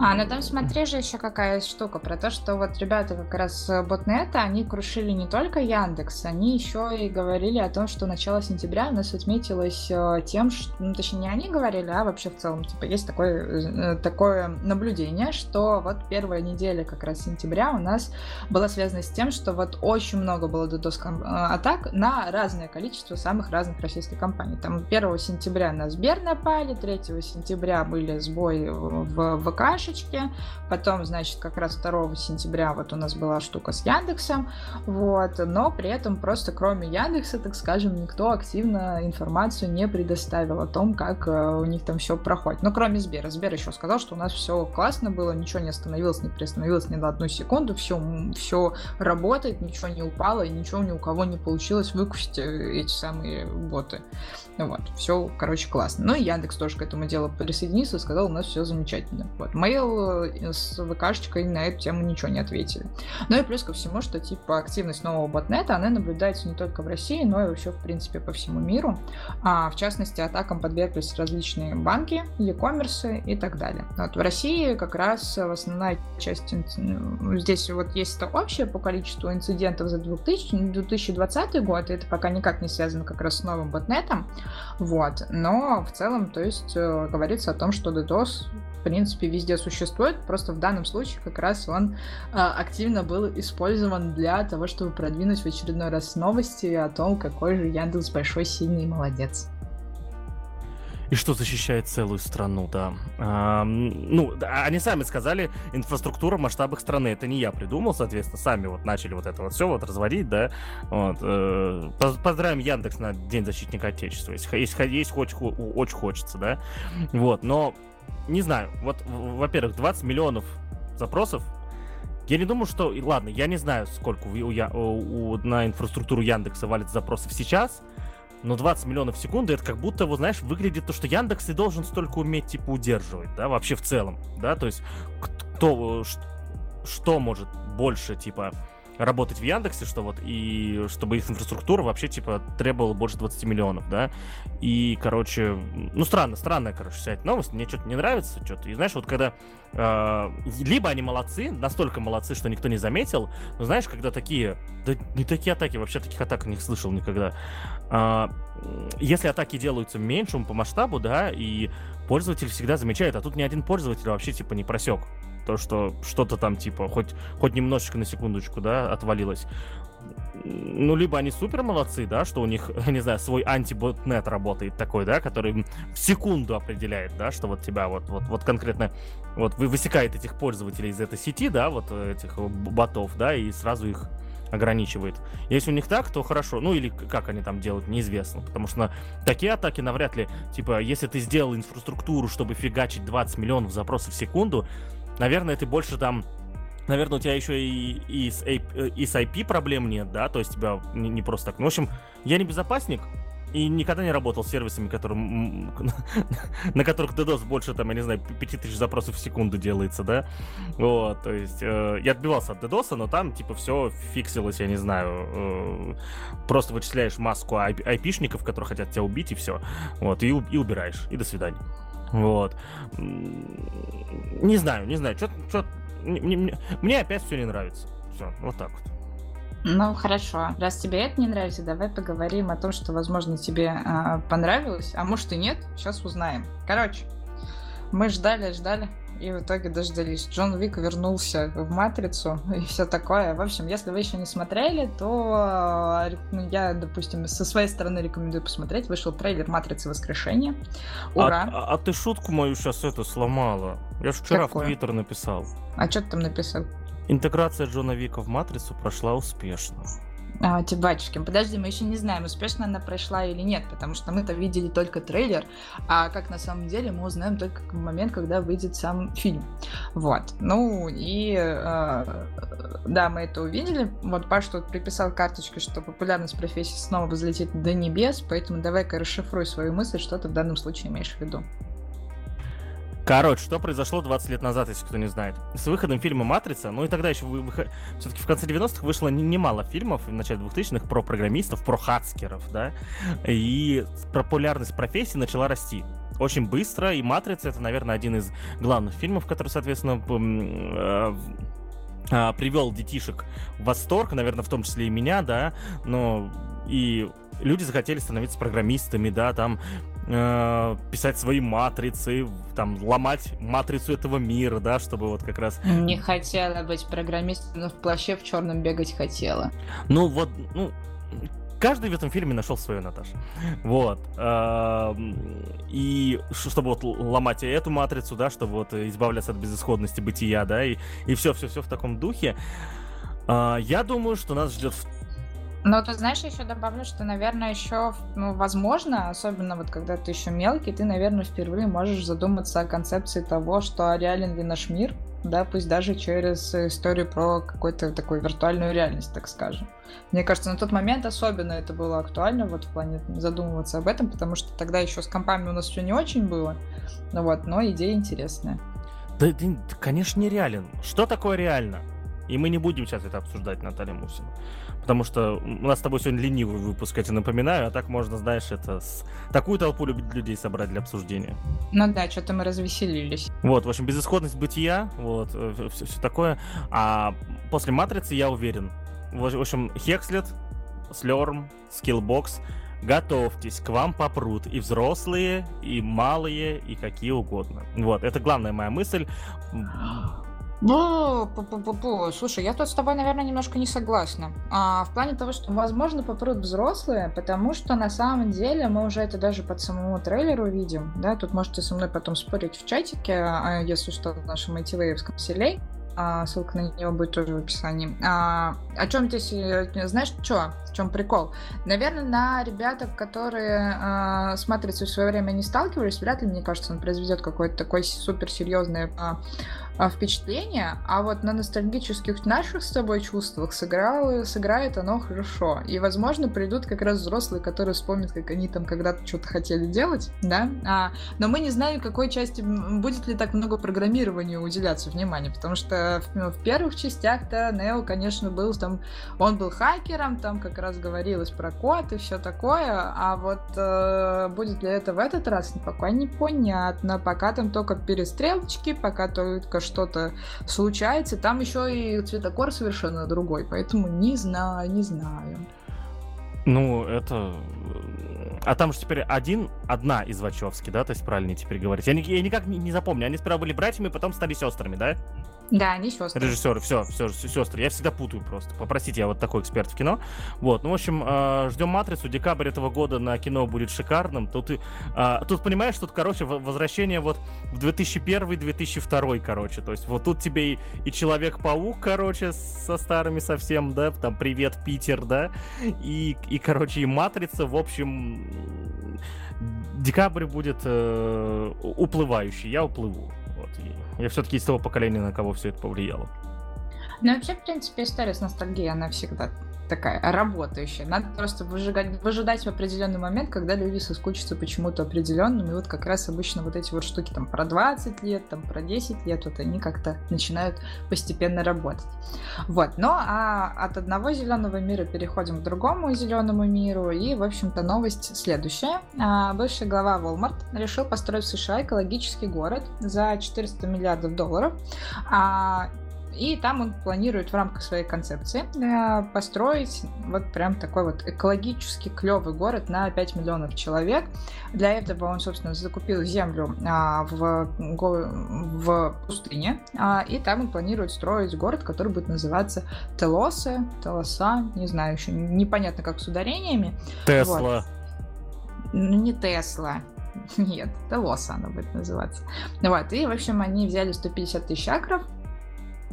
А, ну там смотри же еще какая штука про то, что вот ребята как раз ботнета, они крушили не только Яндекс, они еще и говорили о том, что начало сентября у нас отметилось э, тем, что, ну точнее не они говорили, а вообще в целом, типа есть такое, э, такое наблюдение, что вот первая неделя как раз сентября у нас была связана с тем, что вот очень много было DDoS а, атак на разное количество самых разных российских компаний. Там 1 сентября на Сбер напали, 3 сентября были сбои в ВКшечке, потом, значит, как раз 2 сентября вот у нас была штука с Яндексом, вот, но при этом просто кроме Яндекса, так скажем, никто активно информацию не предоставил о том, как э, у них там все проходит. Ну, кроме Сбера. Сбер еще сказал, что у нас все классно было, ничего не остановилось, не приостановилось ни на одну секунду, все, все работает, ничего не упало и ничего ни у кого не получилось выкусить э, эти самые боты. Вот, все, короче, классно. Ну и Яндекс тоже к этому делу присоединился и сказал, у нас все замечательно. Вот, Mail э, с ВКшечкой на эту тему ничего не ответили. Ну и плюс ко всему, что типа активность нового ботнета, она наблюдается не только в России, но и вообще, в принципе, по всему миру. А, в частности, атакам подверглись различные банки, e-commerce и так далее. Вот, в России как раз основная часть, здесь вот есть это общее по количеству инцидентов за 2000, 2020 год, и это пока никак не связано как раз с новым ботнетом, вот. Но в целом, то есть, э, говорится о том, что DDoS в принципе, везде существует, просто в данном случае как раз он э, активно был использован для того, чтобы продвинуть в очередной раз новости о том, какой же Яндекс большой, сильный молодец. И что защищает целую страну, да. А, ну, они сами сказали, инфраструктура в масштабах страны. Это не я придумал, соответственно, сами вот начали вот это вот все вот разводить, да. Вот, э, поздравим Яндекс на День защитника Отечества, если, если, если очень, очень хочется, да. Вот, но не знаю, вот, во-первых, 20 миллионов запросов я не думаю, что... Ладно, я не знаю, сколько у, у, у, на инфраструктуру Яндекса валит запросов сейчас, но 20 миллионов в секунду, это как будто, вот знаешь, выглядит то, что Яндекс и должен столько уметь, типа, удерживать, да, вообще в целом, да, то есть кто, что может больше, типа, работать в Яндексе, что вот, и чтобы их инфраструктура вообще, типа, требовала больше 20 миллионов, да, и, короче, ну, странно, странная, короче, вся эта новость, мне что-то не нравится, что-то, и знаешь, вот когда, э, либо они молодцы, настолько молодцы, что никто не заметил, но знаешь, когда такие, да не такие атаки, вообще таких атак не слышал никогда, если атаки делаются меньшим по масштабу, да, и пользователь всегда замечает, а тут ни один пользователь вообще, типа, не просек то, что что-то там, типа, хоть, хоть немножечко на секундочку, да, отвалилось. ну, либо они супер молодцы, да, что у них, не знаю, свой антиботнет работает такой, да, который в секунду определяет, да, что вот тебя вот, вот, вот конкретно вот вы высекает этих пользователей из этой сети, да, вот этих ботов, да, и сразу их ограничивает. Если у них так, то хорошо. Ну или как они там делают, неизвестно. Потому что на такие атаки навряд ли, типа, если ты сделал инфраструктуру, чтобы фигачить 20 миллионов запросов в секунду, наверное, ты больше там Наверное, у тебя еще и, и, с, и с IP проблем нет, да, то есть тебя не, не просто так. Ну, в общем, я не безопасник, и никогда не работал с сервисами, которым, на которых DDoS больше, там, я не знаю, 5000 запросов в секунду делается, да? Вот, то есть э, я отбивался от DDoS, но там, типа, все фиксилось, я не знаю, э, просто вычисляешь маску айпишников, которые хотят тебя убить, и все. Вот, и, и убираешь, и до свидания. Вот. Не знаю, не знаю, что мне, мне, мне опять все не нравится. Все, вот так вот. Ну, хорошо. Раз тебе это не нравится, давай поговорим о том, что, возможно, тебе а, понравилось, а может и нет. Сейчас узнаем. Короче, мы ждали, ждали, и в итоге дождались. Джон Вик вернулся в Матрицу и все такое. В общем, если вы еще не смотрели, то а, ну, я, допустим, со своей стороны рекомендую посмотреть. Вышел трейлер Матрицы Воскрешения. Ура! А, а, а ты шутку мою сейчас это сломала. Я же вчера Какое? в Твиттер написал. А что ты там написал? Интеграция Джона Вика в Матрицу прошла успешно. А, те батюшки, подожди, мы еще не знаем, успешно она прошла или нет, потому что мы-то видели только трейлер, а как на самом деле мы узнаем только в момент, когда выйдет сам фильм. Вот. Ну и э, да, мы это увидели. Вот Паш тут приписал карточку, что популярность профессии снова взлетит до небес, поэтому давай-ка расшифруй свою мысль, что ты в данном случае имеешь в виду. Короче, что произошло 20 лет назад, если кто не знает. С выходом фильма «Матрица», ну и тогда еще вы, вы, все-таки в конце 90-х вышло немало фильмов, в начале 2000-х, про программистов, про хацкеров, да, и популярность профессии начала расти очень быстро, и «Матрица» — это, наверное, один из главных фильмов, который, соответственно, э, а, привел детишек в восторг, наверное, в том числе и меня, да, но и люди захотели становиться программистами, да, там э, писать свои матрицы, там ломать матрицу этого мира, да, чтобы вот как раз. Не хотела быть программистом, но в плаще в черном бегать хотела. Ну вот, ну каждый в этом фильме нашел свою Наташа. Вот. И чтобы вот ломать эту матрицу, да, чтобы вот избавляться от безысходности бытия, да, и, и все-все-все в таком духе. А, я думаю, что нас ждет но ты знаешь, еще добавлю, что, наверное, еще, ну, возможно, особенно вот когда ты еще мелкий, ты, наверное, впервые можешь задуматься о концепции того, что реален ли наш мир, да, пусть даже через историю про какую-то такую виртуальную реальность, так скажем. Мне кажется, на тот момент особенно это было актуально, вот в плане задумываться об этом, потому что тогда еще с компами у нас все не очень было, ну вот, но идея интересная. Да, да конечно, нереален. Что такое реально? И мы не будем сейчас это обсуждать, Наталья Мусина. Потому что у нас с тобой сегодня ленивый выпуск, я тебе напоминаю, а так можно, знаешь, это с... такую толпу любит людей собрать для обсуждения. Ну да, что-то мы развеселились. Вот, в общем, безысходность бытия, вот, все, э, все такое. А после Матрицы я уверен. В общем, Хекслет, Слерм, Скиллбокс, готовьтесь, к вам попрут и взрослые, и малые, и какие угодно. Вот, это главная моя мысль. Ну, слушай, я тут с тобой, наверное, немножко не согласна. А, в плане того, что, возможно, попрут взрослые, потому что на самом деле мы уже это даже под самому трейлеру видим, да, тут можете со мной потом спорить в чатике, а, если что, в нашем айтивеевском селе, а, ссылка на него будет тоже в описании. А, о чем здесь, знаешь, что? В чем прикол? Наверное, на ребятах, которые а, с матрицей в свое время не сталкивались, вряд ли, мне кажется, он произведет какое-то такое суперсерьезное а, а, впечатление, а вот на ностальгических наших с тобой чувствах сыграло, сыграет оно хорошо. И, возможно, придут как раз взрослые, которые вспомнят, как они там когда-то что-то хотели делать, да, а, но мы не знаем, какой части, будет ли так много программирования уделяться внимания, потому что в, ну, в первых частях-то Нео, конечно, был там, он был хакером, там как раз говорилось про код и все такое, а вот э, будет ли это в этот раз, пока непонятно, пока там только перестрелочки, пока только что-то случается, там еще и цветокор совершенно другой, поэтому не знаю, не знаю. Ну, это... А там же теперь один, одна из Вачовски, да? То есть правильно теперь говорить. Я, я никак не, не запомню. Они сперва были братьями, потом стали сестрами, да? Да, они сестры. Режиссеры, все, все, сестры. Я всегда путаю просто. Попросите, я вот такой эксперт в кино. Вот, ну, в общем, э, ждем «Матрицу». Декабрь этого года на кино будет шикарным. Тут, э, тут понимаешь, тут, короче, возвращение вот в 2001-2002, короче. То есть вот тут тебе и, и Человек-паук, короче, со старыми совсем, да, там «Привет, Питер», да, и, и короче, и «Матрица». В общем, декабрь будет э, уплывающий. Я уплыву. Вот, и я все-таки из того поколения, на кого все это повлияло. Ну, вообще, в принципе, история с ностальгией, она всегда такая работающая. Надо просто выжигать, выжидать в определенный момент, когда люди соскучатся почему-то определенным. И вот как раз обычно вот эти вот штуки там про 20 лет, там про 10 лет, вот они как-то начинают постепенно работать. Вот. Ну а от одного зеленого мира переходим к другому зеленому миру. И, в общем-то, новость следующая. А, бывший глава Walmart решил построить в США экологический город за 400 миллиардов долларов. И там он планирует в рамках своей концепции э, построить вот прям такой вот экологически клевый город на 5 миллионов человек. Для этого он, собственно, закупил землю а, в, в пустыне, а, и там он планирует строить город, который будет называться Телоса, Телоса, не знаю еще, непонятно как с ударениями. Тесла. Вот. Ну, не Тесла, нет, Телоса она будет называться. Вот, и, в общем, они взяли 150 тысяч акров,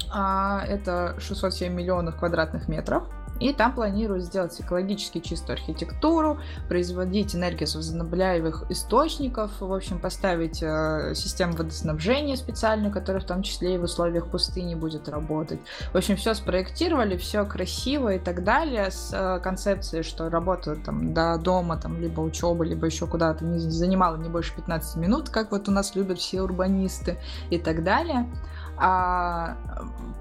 это 607 миллионов квадратных метров. И там планируют сделать экологически чистую архитектуру, производить энергию из возобновляемых источников, в общем, поставить э, систему водоснабжения специальную, которая в том числе и в условиях пустыни будет работать. В общем, все спроектировали, все красиво и так далее, с э, концепцией, что работа там до дома, там, либо учебы, либо еще куда-то не занимала не больше 15 минут, как вот у нас любят все урбанисты и так далее. А,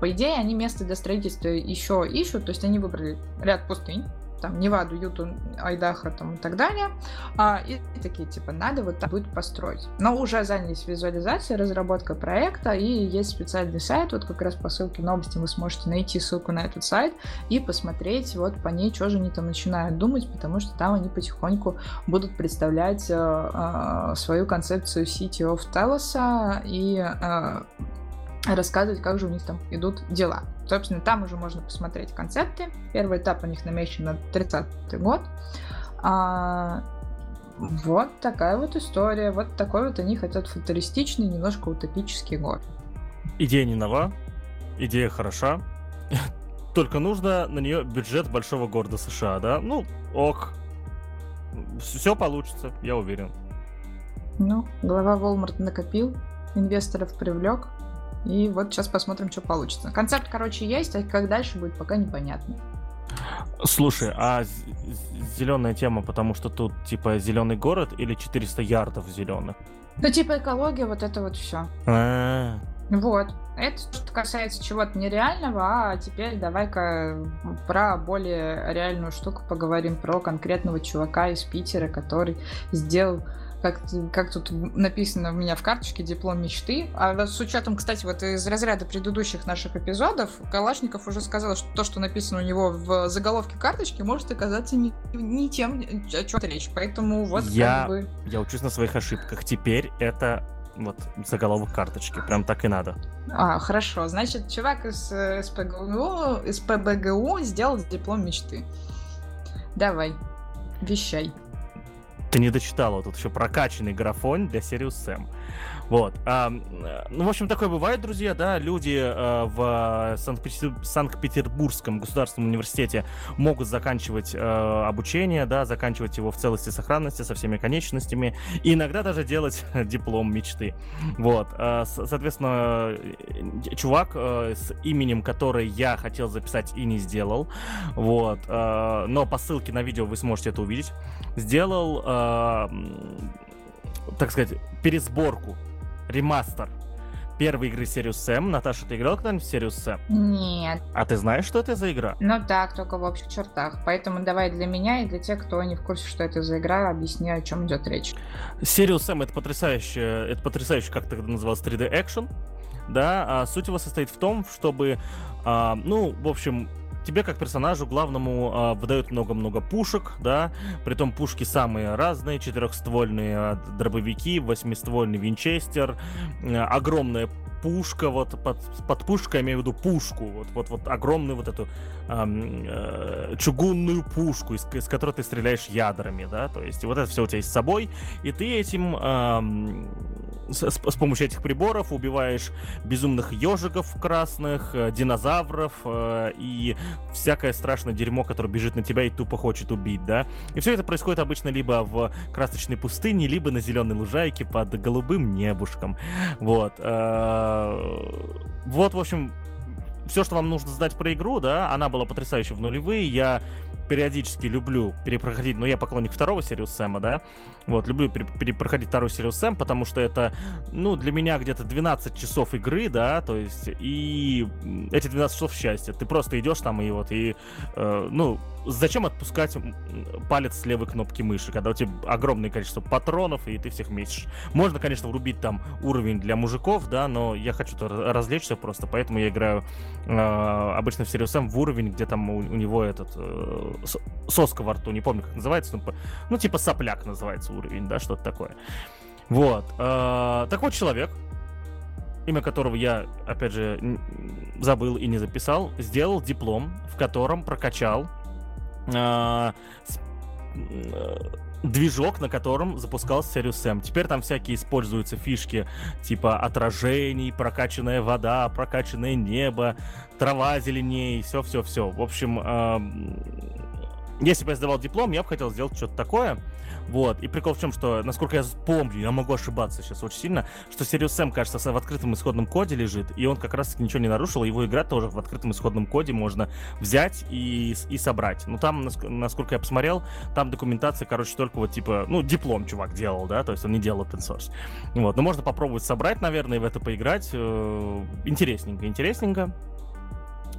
по идее, они место для строительства еще ищут, то есть они выбрали ряд пустынь, там Неваду, Юту, Айдахо там и так далее. А, и, и такие, типа, надо вот так будет построить. Но уже занялись визуализацией, разработкой проекта, и есть специальный сайт, вот как раз по ссылке новости вы сможете найти ссылку на этот сайт и посмотреть вот по ней, что же они там начинают думать, потому что там они потихоньку будут представлять э, э, свою концепцию City of Telos и э, рассказывать, как же у них там идут дела. Собственно, там уже можно посмотреть концепты. Первый этап у них намечен на 30-й год. А, вот такая вот история. Вот такой вот они хотят футуристичный, немножко утопический город. Идея не нова, идея хороша. Только нужно на нее бюджет большого города США, да? Ну, ок. Все получится, я уверен. Ну, глава Walmart накопил, инвесторов привлек, и вот сейчас посмотрим, что получится. Концепт, короче, есть, а как дальше будет, пока непонятно. Слушай, а зеленая тема, потому что тут типа зеленый город или 400 ярдов зеленых? Ну, типа экология, вот это вот все. А. Вот. Это что касается чего-то нереального, а теперь давай-ка про более реальную штуку поговорим, про конкретного чувака из Питера, который сделал как, как тут написано у меня в карточке диплом мечты. А с учетом, кстати, вот из разряда предыдущих наших эпизодов, Калашников уже сказал, что то, что написано у него в заголовке карточки, может оказаться не, не тем, о чем речь. Поэтому вот я, как бы... Я учусь на своих ошибках. Теперь это вот заголовок карточки. Прям так и надо. А, хорошо. Значит, чувак из э, СПГУ, из ПБГУ сделал диплом мечты. Давай, вещай. Ты не дочитала, тут еще прокачанный графон для Sirius Sam. Вот. А, ну, в общем, такое бывает, друзья, да, люди а, в Санкт-Петербургском государственном университете могут заканчивать а, обучение, да, заканчивать его в целости и сохранности со всеми конечностями, и иногда даже делать диплом мечты. Вот. Соответственно, чувак с именем, который я хотел записать и не сделал, вот, но по ссылке на видео вы сможете это увидеть, сделал, так сказать, пересборку ремастер первой игры Serious Sam. Наташа, ты играл когда-нибудь в Serious Sam? Нет. А ты знаешь, что это за игра? Ну так, только в общих чертах. Поэтому давай для меня и для тех, кто не в курсе, что это за игра, объясни, о чем идет речь. Serious Sam это потрясающее, это потрясающее, как тогда называлось, 3D экшен. Да, а суть его состоит в том, чтобы, а, ну, в общем, тебе как персонажу главному э, выдают много-много пушек, да, притом пушки самые разные, четырехствольные э, дробовики, восьмиствольный винчестер, э, огромное пушка, вот под, под пушкой я имею в виду пушку, вот, вот, вот огромную вот эту эм, э, чугунную пушку, из, из которой ты стреляешь ядрами, да, то есть вот это все у тебя есть с собой, и ты этим эм, с, с помощью этих приборов убиваешь безумных ежиков красных, э, динозавров э, и всякое страшное дерьмо, которое бежит на тебя и тупо хочет убить, да. И все это происходит обычно либо в красочной пустыне, либо на зеленой лужайке под голубым небушком. Вот. Э, вот, в общем, все, что вам нужно знать про игру, да, она была потрясающая в нулевые. Я периодически люблю перепроходить, но я поклонник второго Сириус Сэма, да, вот, люблю перепроходить вторую Сириус Сэм, потому что это, ну, для меня где-то 12 часов игры, да, то есть, и эти 12 часов счастья, ты просто идешь там и вот, и, э, ну, зачем отпускать палец с левой кнопки мыши, когда у тебя огромное количество патронов, и ты всех месишь. Можно, конечно, врубить там уровень для мужиков, да, но я хочу развлечься просто, поэтому я играю э, обычно в Serious Sam в уровень, где там у, у него этот э, соска во рту, не помню, как называется, ну, ну типа сопляк называется уровень, да, что-то такое. Вот. Э, так вот, человек, имя которого я, опять же, забыл и не записал, сделал диплом, в котором прокачал э, движок, на котором запускался Serious Sam. Теперь там всякие используются фишки типа отражений, прокачанная вода, прокачанное небо, трава зеленее, все-все-все. В общем, э, если бы я сдавал диплом, я бы хотел сделать что-то такое. Вот. И прикол в чем, что, насколько я помню, я могу ошибаться сейчас очень сильно, что Sirius Sam, кажется, в открытом исходном коде лежит, и он как раз ничего не нарушил, его игра тоже в открытом исходном коде можно взять и, и собрать. Ну, там, насколько я посмотрел, там документация, короче, только вот типа, ну, диплом чувак делал, да, то есть он не делал open source. Вот. Но можно попробовать собрать, наверное, и в это поиграть. Э, интересненько, интересненько.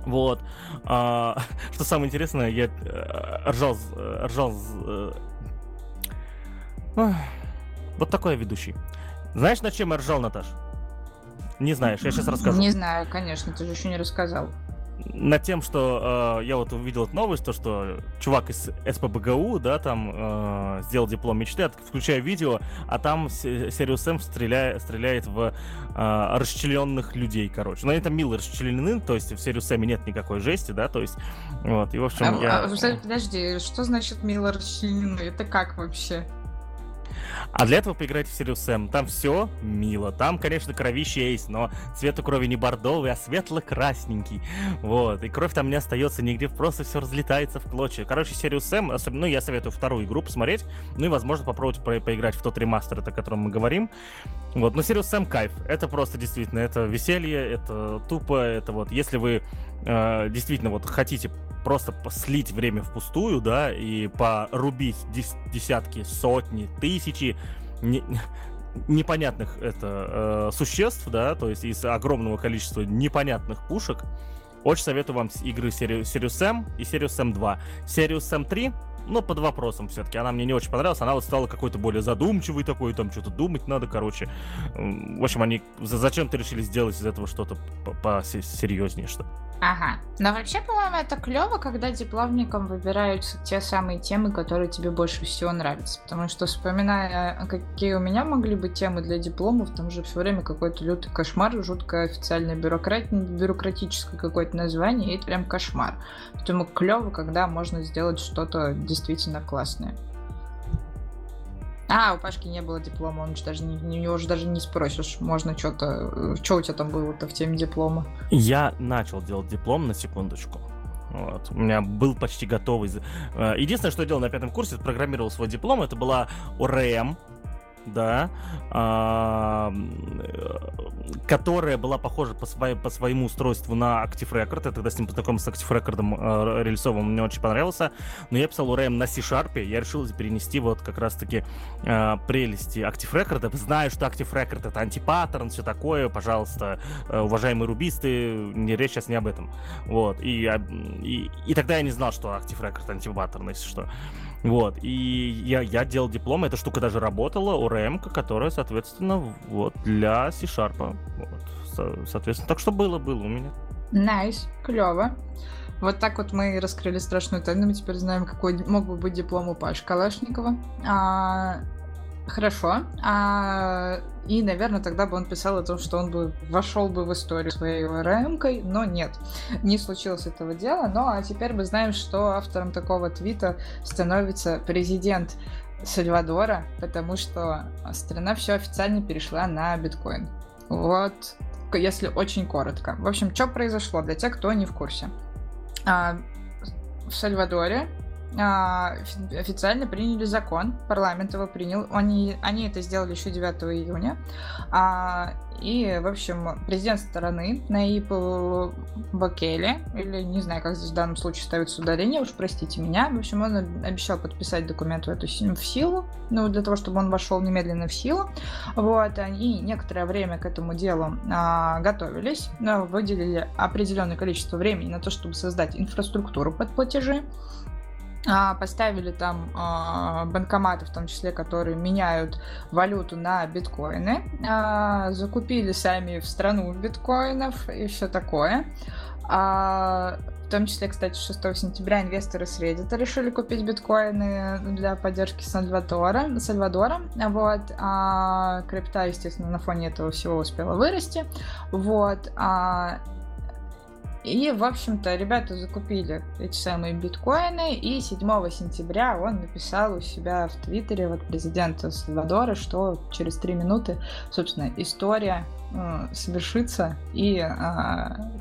Вот. А, что самое интересное, я э, ржал, э, ржал... Э, вот такой ведущий. Знаешь, над чем я ржал, Наташ? Не знаешь, я сейчас расскажу. Не знаю, конечно, ты же еще не рассказал над тем, что э, я вот увидел эту новость, то, что чувак из СПБГУ, да, там э, сделал диплом мечты, включаю видео, а там Сириус М стреляет, стреляет в э, расчлененных людей, короче. Но они там мило расчленены, то есть в Сириус М нет никакой жести, да, то есть, вот, и в общем а, я... А, подожди, что значит мило расчленены? Это как вообще? А для этого поиграйте в Sirius Sam. Там все мило. Там, конечно, кровище есть, но цвет у крови не бордовый, а светло-красненький. Вот. И кровь там не остается нигде, просто все разлетается в клочья. Короче, Sirius Sam, особенно, ну, я советую вторую игру посмотреть, ну и, возможно, попробовать по поиграть в тот ремастер, о котором мы говорим. Вот. Но Sirius Sam кайф. Это просто действительно, это веселье, это тупо, это вот, если вы э, действительно вот хотите просто слить время впустую, да, и порубить десятки, сотни, тысячи не, непонятных это э, существ, да, то есть из огромного количества непонятных пушек. Очень советую вам игры Sirius M и Sirius M2. Sirius M3 но под вопросом все-таки. Она мне не очень понравилась. Она вот стала какой-то более задумчивой такой, там что-то думать надо, короче. В общем, они зачем-то решили сделать из этого что-то посерьезнее, что Ага. Но вообще, по-моему, это клево, когда дипломникам выбираются те самые темы, которые тебе больше всего нравятся. Потому что, вспоминая, какие у меня могли быть темы для дипломов, там же все время какой-то лютый кошмар, жуткое официальное бюрократ... бюрократическое какое-то название, и это прям кошмар. Поэтому клево, когда можно сделать что-то действительно классное. А, у Пашки не было диплома, он же даже не, него же даже не спросишь, можно что-то, что у тебя там было-то в теме диплома? Я начал делать диплом на секундочку. Вот. У меня был почти готовый. Э, единственное, что я делал на пятом курсе, программировал свой диплом, это была ОРМ, да, а, которая была похожа по, своей, по своему устройству на Active Record. Я тогда с ним познакомился с Active Record э, рельсовым, мне очень понравился. Но я писал URM на C-Sharp, я решил перенести вот как раз-таки э, прелести Active Record. Знаю, что Active Record это антипаттерн, все такое, пожалуйста, э, уважаемые рубисты, не речь сейчас не об этом. Вот, и, и, и тогда я не знал, что Active Record антипаттерн, если что. Вот, и я, я делал диплом, эта штука даже работала, ORM, которая, соответственно, вот, для C-Sharp. Вот, соответственно, так что было, было у меня. Nice, nice, клево. Вот так вот мы раскрыли страшную тайну, мы теперь знаем, какой мог бы быть диплом у Паши Калашникова. А, Хорошо. А, и, наверное, тогда бы он писал о том, что он бы вошел бы в историю своей ORM-кой, но нет, не случилось этого дела. Ну, а теперь мы знаем, что автором такого твита становится президент Сальвадора, потому что страна все официально перешла на биткоин. Вот, если очень коротко. В общем, что произошло для тех, кто не в курсе. А, в Сальвадоре официально приняли закон, парламент его принял, они, они это сделали еще 9 июня, а, и, в общем, президент страны Наиб Бакели, или не знаю, как здесь в данном случае ставится ударение, уж простите меня, в общем, он обещал подписать документ в эту в силу, ну, для того, чтобы он вошел немедленно в силу, вот, они некоторое время к этому делу а, готовились, выделили определенное количество времени на то, чтобы создать инфраструктуру под платежи, а, поставили там а, банкоматы, в том числе, которые меняют валюту на биткоины, а, закупили сами в страну биткоинов и все такое. В том числе, кстати, 6 сентября инвесторы с Reddit решили купить биткоины для поддержки Сальвадора. Сальвадора. Вот. А крипта, естественно, на фоне этого всего успела вырасти. Вот. А и, в общем-то, ребята закупили эти самые биткоины, и 7 сентября он написал у себя в Твиттере, вот президента Сальвадора, что через 3 минуты, собственно, история э, совершится, и э,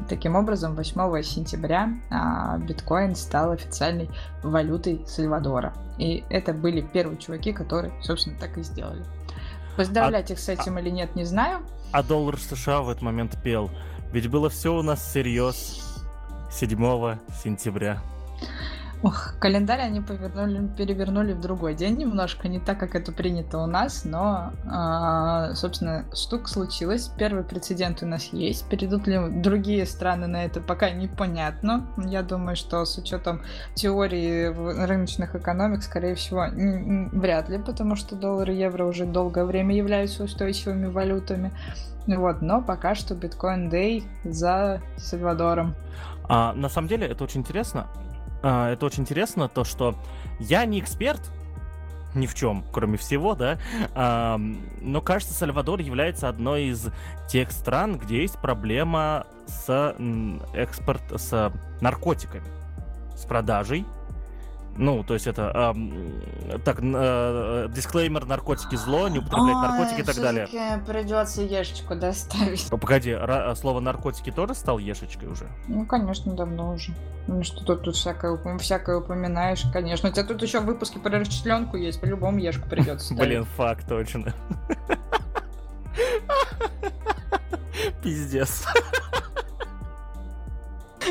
таким образом 8 сентября э, биткоин стал официальной валютой Сальвадора. И это были первые чуваки, которые, собственно, так и сделали. Поздравлять а, их с этим а, или нет, не знаю. А доллар США в этот момент пел ведь было все у нас всерьез 7 сентября. Ох, календарь они повернули, перевернули в другой день немножко, не так, как это принято у нас, но, э, собственно, штука случилась. Первый прецедент у нас есть. Перейдут ли другие страны на это, пока непонятно. Я думаю, что с учетом теории рыночных экономик, скорее всего, вряд ли, потому что доллар и евро уже долгое время являются устойчивыми валютами. Вот, но пока что биткоин Day за Сальвадором. А, на самом деле это очень интересно. А, это очень интересно, то, что я не эксперт ни в чем, кроме всего, да. А, но кажется, Сальвадор является одной из тех стран, где есть проблема с экспорт, с наркотиками, с продажей ну, то есть это э, так, э, дисклеймер, наркотики зло, не употреблять Ой, наркотики и так далее. придется ешечку доставить. Погоди, ра- слово наркотики тоже стал ешечкой уже? Ну, конечно, давно уже. Ну что тут, тут всякое, всякое упоминаешь, конечно. У тебя тут еще выпуски про расчленку есть, по-любому ешку придется Блин, факт, точно. Пиздец.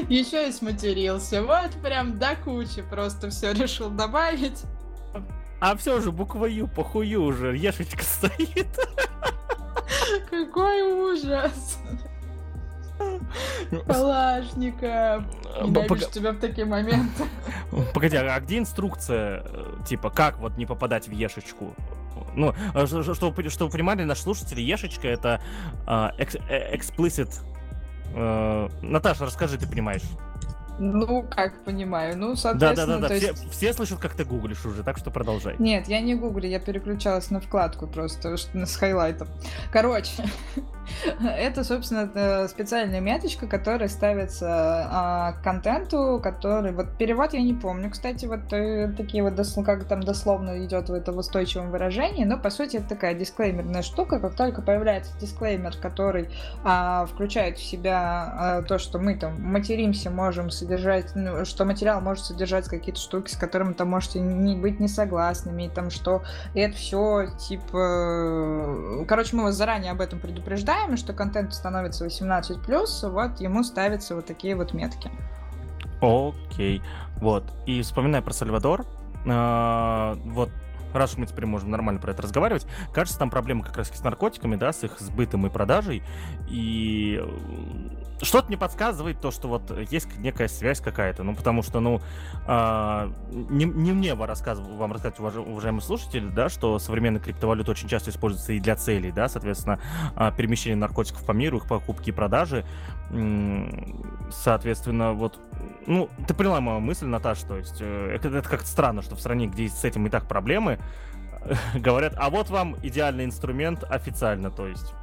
Еще и сматерился. Вот прям до кучи просто все решил добавить. А все же буква Ю, похую уже, ешечка стоит. Какой ужас. Калашников. Ненавижу тебя в такие моменты. Погоди, а где инструкция, э, типа, как вот не попадать в ешечку? Ну, э, чтобы, чтобы понимали, наши слушатели, ешечка это explicit Э, Наташа, расскажи, ты понимаешь. Ну, как понимаю. Ну, соответственно, Да-да-да, все, есть... все слышат, как ты гуглишь уже, так что продолжай. Нет, я не гуглю, я переключалась на вкладку просто с хайлайтом. Короче, это, собственно, специальная меточка, которая ставится а, к контенту, который... Вот перевод я не помню, кстати, вот э, такие вот, дослов, как там дословно идет в этом устойчивом выражении, но, по сути, это такая дисклеймерная штука. Как только появляется дисклеймер, который а, включает в себя а, то, что мы там материмся, можем содержать, ну, что материал может содержать какие-то штуки, с которыми там можете не быть не согласными, и там что это все типа... Короче, мы вас заранее об этом предупреждаем, и что контент становится 18+, вот ему ставятся вот такие вот метки. Окей. Вот. И вспоминая про Сальвадор, э, вот раз мы теперь можем нормально про это разговаривать, кажется, там проблема как раз с наркотиками, да, с их сбытом и продажей. И что-то мне подсказывает то, что вот есть некая связь какая-то. Ну, потому что, ну, э, не, не мне вам рассказывать, вам рассказать, уважаемые слушатели, да, что современные криптовалюты очень часто используются и для целей, да, соответственно, э, перемещение наркотиков по миру, их покупки и продажи. Соответственно, вот, ну, ты поняла мою мысль, Наташа, то есть э, это, это как-то странно, что в стране, где с этим и так проблемы, говорят, а вот вам идеальный инструмент официально, то есть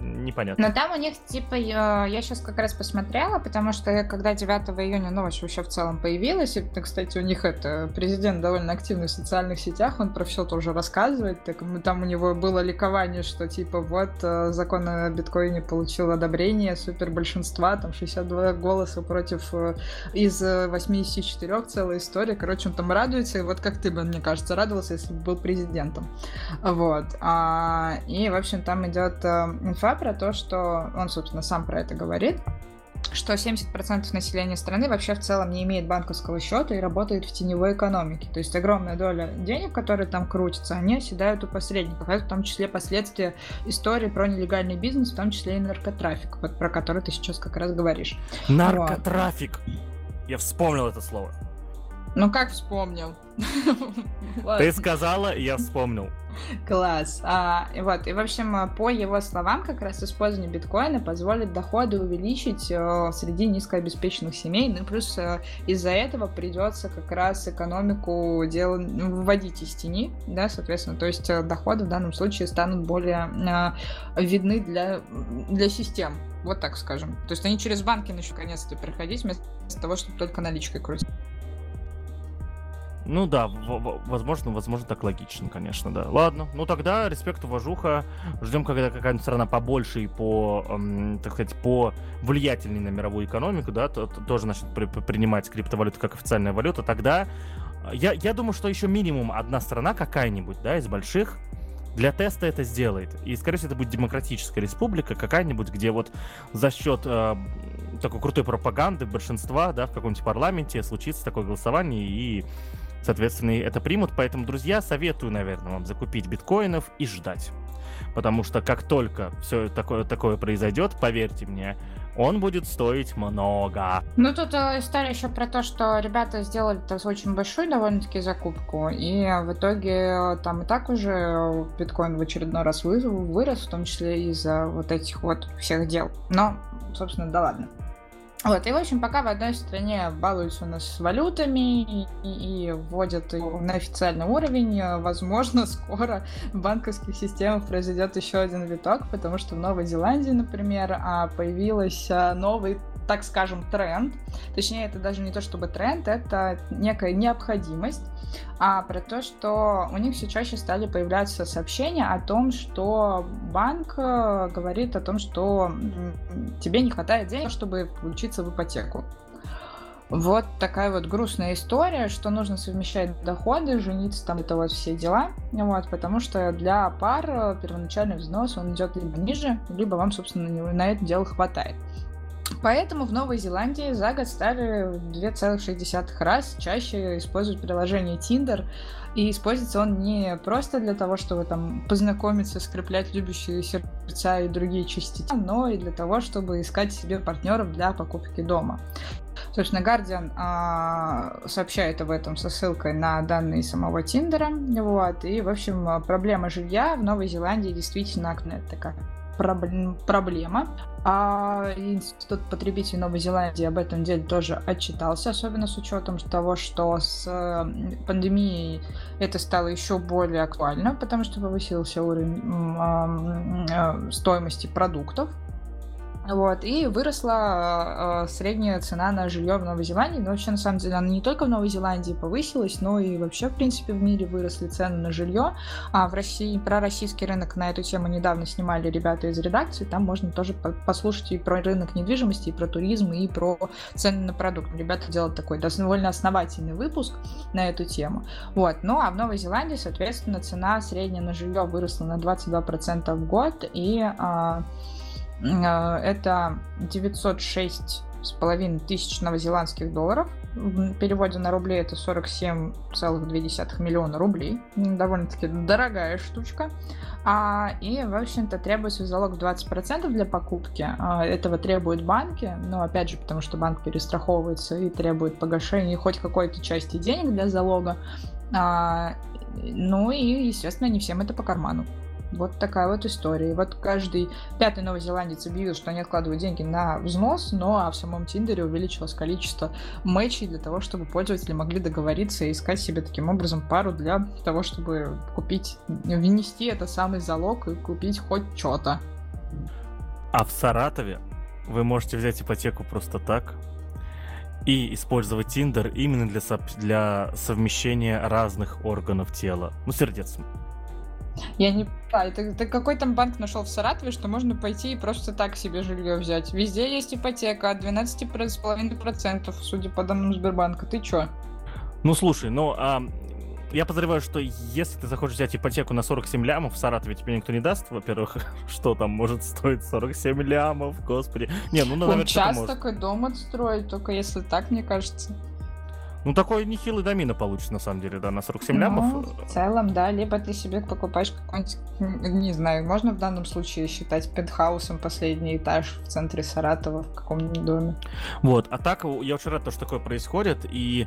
непонятно. Но там у них, типа, я, я сейчас как раз посмотрела, потому что когда 9 июня новость вообще в целом появилась, и, кстати, у них это, президент довольно активный в социальных сетях, он про все тоже рассказывает, так, там у него было ликование, что, типа, вот, э, закон о биткоине получил одобрение супер большинства, там 62 голоса против э, из 84 целая история, короче, он там радуется, и вот как ты бы, мне кажется, радовался, если бы был президентом. Вот. А, и, в общем, там идет э, инфа инфа про то, что он, собственно, сам про это говорит, что 70% населения страны вообще в целом не имеет банковского счета и работает в теневой экономике. То есть огромная доля денег, которые там крутятся, они оседают у посредников. Это в том числе последствия истории про нелегальный бизнес, в том числе и наркотрафик, вот про который ты сейчас как раз говоришь. Наркотрафик! Вот. Я вспомнил это слово. Ну как вспомнил? Ты сказала, я вспомнил. Класс. А, и вот, и в общем, по его словам, как раз использование биткоина позволит доходы увеличить э, среди низкообеспеченных семей, ну плюс э, из-за этого придется как раз экономику дел... Выводить из тени, да, соответственно, то есть э, доходы в данном случае станут более э, видны для, для систем, вот так скажем. То есть они через банки начнут наконец-то проходить, вместо того, чтобы только наличкой крутить. Ну да, возможно, возможно, так логично, конечно, да. Ладно, ну тогда респект, уважуха. Ждем, когда какая-нибудь страна побольше и по, эм, так сказать, по влиятельней на мировую экономику, да, то, то, тоже начнет при, принимать криптовалюту как официальная валюта. Тогда э, я, я думаю, что еще минимум одна страна какая-нибудь, да, из больших, для теста это сделает. И, скорее всего, это будет демократическая республика какая-нибудь, где вот за счет э, такой крутой пропаганды большинства, да, в каком-нибудь парламенте случится такое голосование, и Соответственно, это примут. Поэтому, друзья, советую, наверное, вам закупить биткоинов и ждать. Потому что как только все такое, такое произойдет, поверьте мне, он будет стоить много. Ну, тут э, история еще про то, что ребята сделали очень большую довольно-таки закупку, и в итоге там и так уже биткоин в очередной раз вырос, в том числе из-за вот этих вот всех дел. Но, собственно, да ладно. Вот, и, в общем, пока в одной стране балуются у нас с валютами и, и, и вводят его на официальный уровень, э, возможно, скоро в банковских системах произойдет еще один виток, потому что в Новой Зеландии, например, а, появился новый так скажем, тренд. Точнее, это даже не то чтобы тренд, это некая необходимость, а про то, что у них все чаще стали появляться сообщения о том, что банк э, говорит о том, что тебе не хватает денег, чтобы включиться в ипотеку. Вот такая вот грустная история, что нужно совмещать доходы, жениться, там это вот все дела, вот, потому что для пар э, первоначальный взнос, он идет либо ниже, либо вам, собственно, на это дело хватает. Поэтому в Новой Зеландии за год стали 2,6 раз чаще использовать приложение Tinder. И используется он не просто для того, чтобы там познакомиться, скреплять любящие сердца и другие частицы, но и для того, чтобы искать себе партнеров для покупки дома. Собственно, Guardian а, сообщает об этом со ссылкой на данные самого Тиндера. Вот, и, в общем, проблема жилья в Новой Зеландии действительно такая проблема. А Институт потребителей Новой Зеландии об этом деле тоже отчитался, особенно с учетом того, что с пандемией это стало еще более актуально, потому что повысился уровень стоимости продуктов. Вот, и выросла э, средняя цена на жилье в Новой Зеландии. Но вообще, на самом деле, она не только в Новой Зеландии повысилась, но и вообще, в принципе, в мире выросли цены на жилье. А в России, про российский рынок на эту тему недавно снимали ребята из редакции. Там можно тоже послушать и про рынок недвижимости, и про туризм, и про цены на продукт. Ребята делают такой довольно основательный выпуск на эту тему. Вот. Ну, а в Новой Зеландии, соответственно, цена средняя на жилье выросла на 22% в год, и Э, это 906 с половиной тысяч новозеландских долларов. В переводе на рубли это 47,2 миллиона рублей. Довольно-таки дорогая штучка. А, и, в общем-то, требуется залог 20% для покупки. А, этого требуют банки, но, опять же, потому что банк перестраховывается и требует погашения хоть какой-то части денег для залога. А, ну и, естественно, не всем это по карману. Вот такая вот история. И вот каждый пятый новозеландец объявил, что они откладывают деньги на взнос, но а в самом Тиндере увеличилось количество матчей для того, чтобы пользователи могли договориться и искать себе таким образом пару для того, чтобы купить, внести это самый залог и купить хоть что-то. А в Саратове вы можете взять ипотеку просто так и использовать Тиндер именно для, для совмещения разных органов тела. Ну, сердец. Я не понимаю, ты, ты какой там банк нашел в Саратове, что можно пойти и просто так себе жилье взять? Везде есть ипотека от 12,5%, судя по данным Сбербанка. Ты чё? Ну, слушай, ну, а, я подозреваю, что если ты захочешь взять ипотеку на 47 лямов, в Саратове тебе никто не даст, во-первых, что там может стоить 47 лямов, господи. Не, ну, наверное, Он час такой дом отстроить, только если так, мне кажется. Ну, такой нехилый домина получится, на самом деле, да, на 47 ну, лямов. в целом, да, либо ты себе покупаешь какой-нибудь, не знаю, можно в данном случае считать пентхаусом последний этаж в центре Саратова в каком-нибудь доме. Вот, а так, я очень рад, что такое происходит, и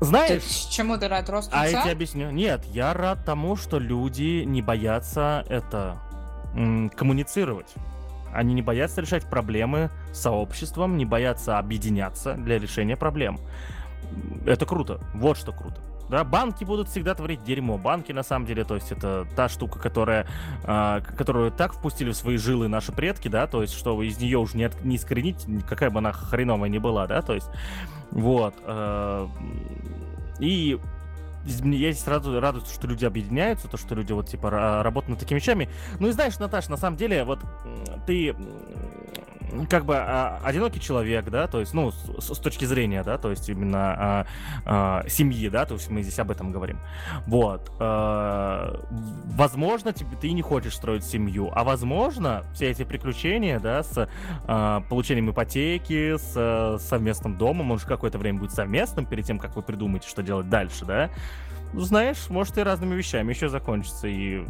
знаешь... Ты, чему ты рад? Росту А я тебе объясню. Нет, я рад тому, что люди не боятся это коммуницировать. Они не боятся решать проблемы сообществом, не боятся объединяться для решения проблем. Это круто. Вот что круто. Да, банки будут всегда творить дерьмо. Банки, на самом деле, то есть это та штука, которая, э, которую так впустили в свои жилы наши предки, да, то есть что из нее уже не, от, не искоренить, какая бы она хреновая ни была, да, то есть вот. Э, и я сразу радуюсь, что люди объединяются, то, что люди вот, типа, работают над такими вещами. Ну и знаешь, Наташа, на самом деле, вот ты как бы а, одинокий человек, да, то есть, ну, с, с точки зрения, да, то есть именно а, а, семьи, да, то есть мы здесь об этом говорим. Вот. А, возможно, тебе, ты не хочешь строить семью, а возможно, все эти приключения, да, с а, получением ипотеки, с а, совместным домом, он же какое-то время будет совместным перед тем, как вы придумаете, что делать дальше, да, знаешь, может и разными вещами еще закончится, и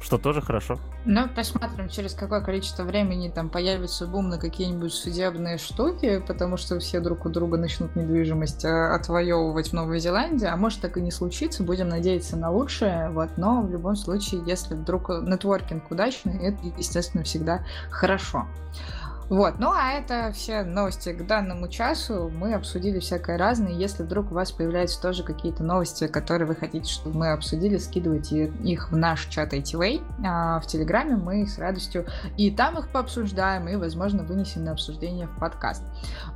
что тоже хорошо. Ну, посмотрим, через какое количество времени там появится бум на какие-нибудь судебные штуки, потому что все друг у друга начнут недвижимость а, отвоевывать в Новой Зеландии, а может так и не случится, будем надеяться на лучшее, вот, но в любом случае, если вдруг нетворкинг удачный, это, естественно, всегда хорошо. Вот, ну а это все новости к данному часу. Мы обсудили всякое разное. Если вдруг у вас появляются тоже какие-то новости, которые вы хотите, чтобы мы обсудили, скидывайте их в наш чат ITV а, в Телеграме. Мы с радостью и там их пообсуждаем, и, возможно, вынесем на обсуждение в подкаст.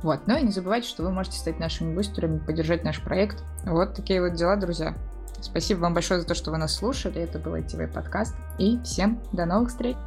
Вот, ну и не забывайте, что вы можете стать нашими бустерами, поддержать наш проект. Вот такие вот дела, друзья. Спасибо вам большое за то, что вы нас слушали. Это был ITV подкаст. И всем до новых встреч!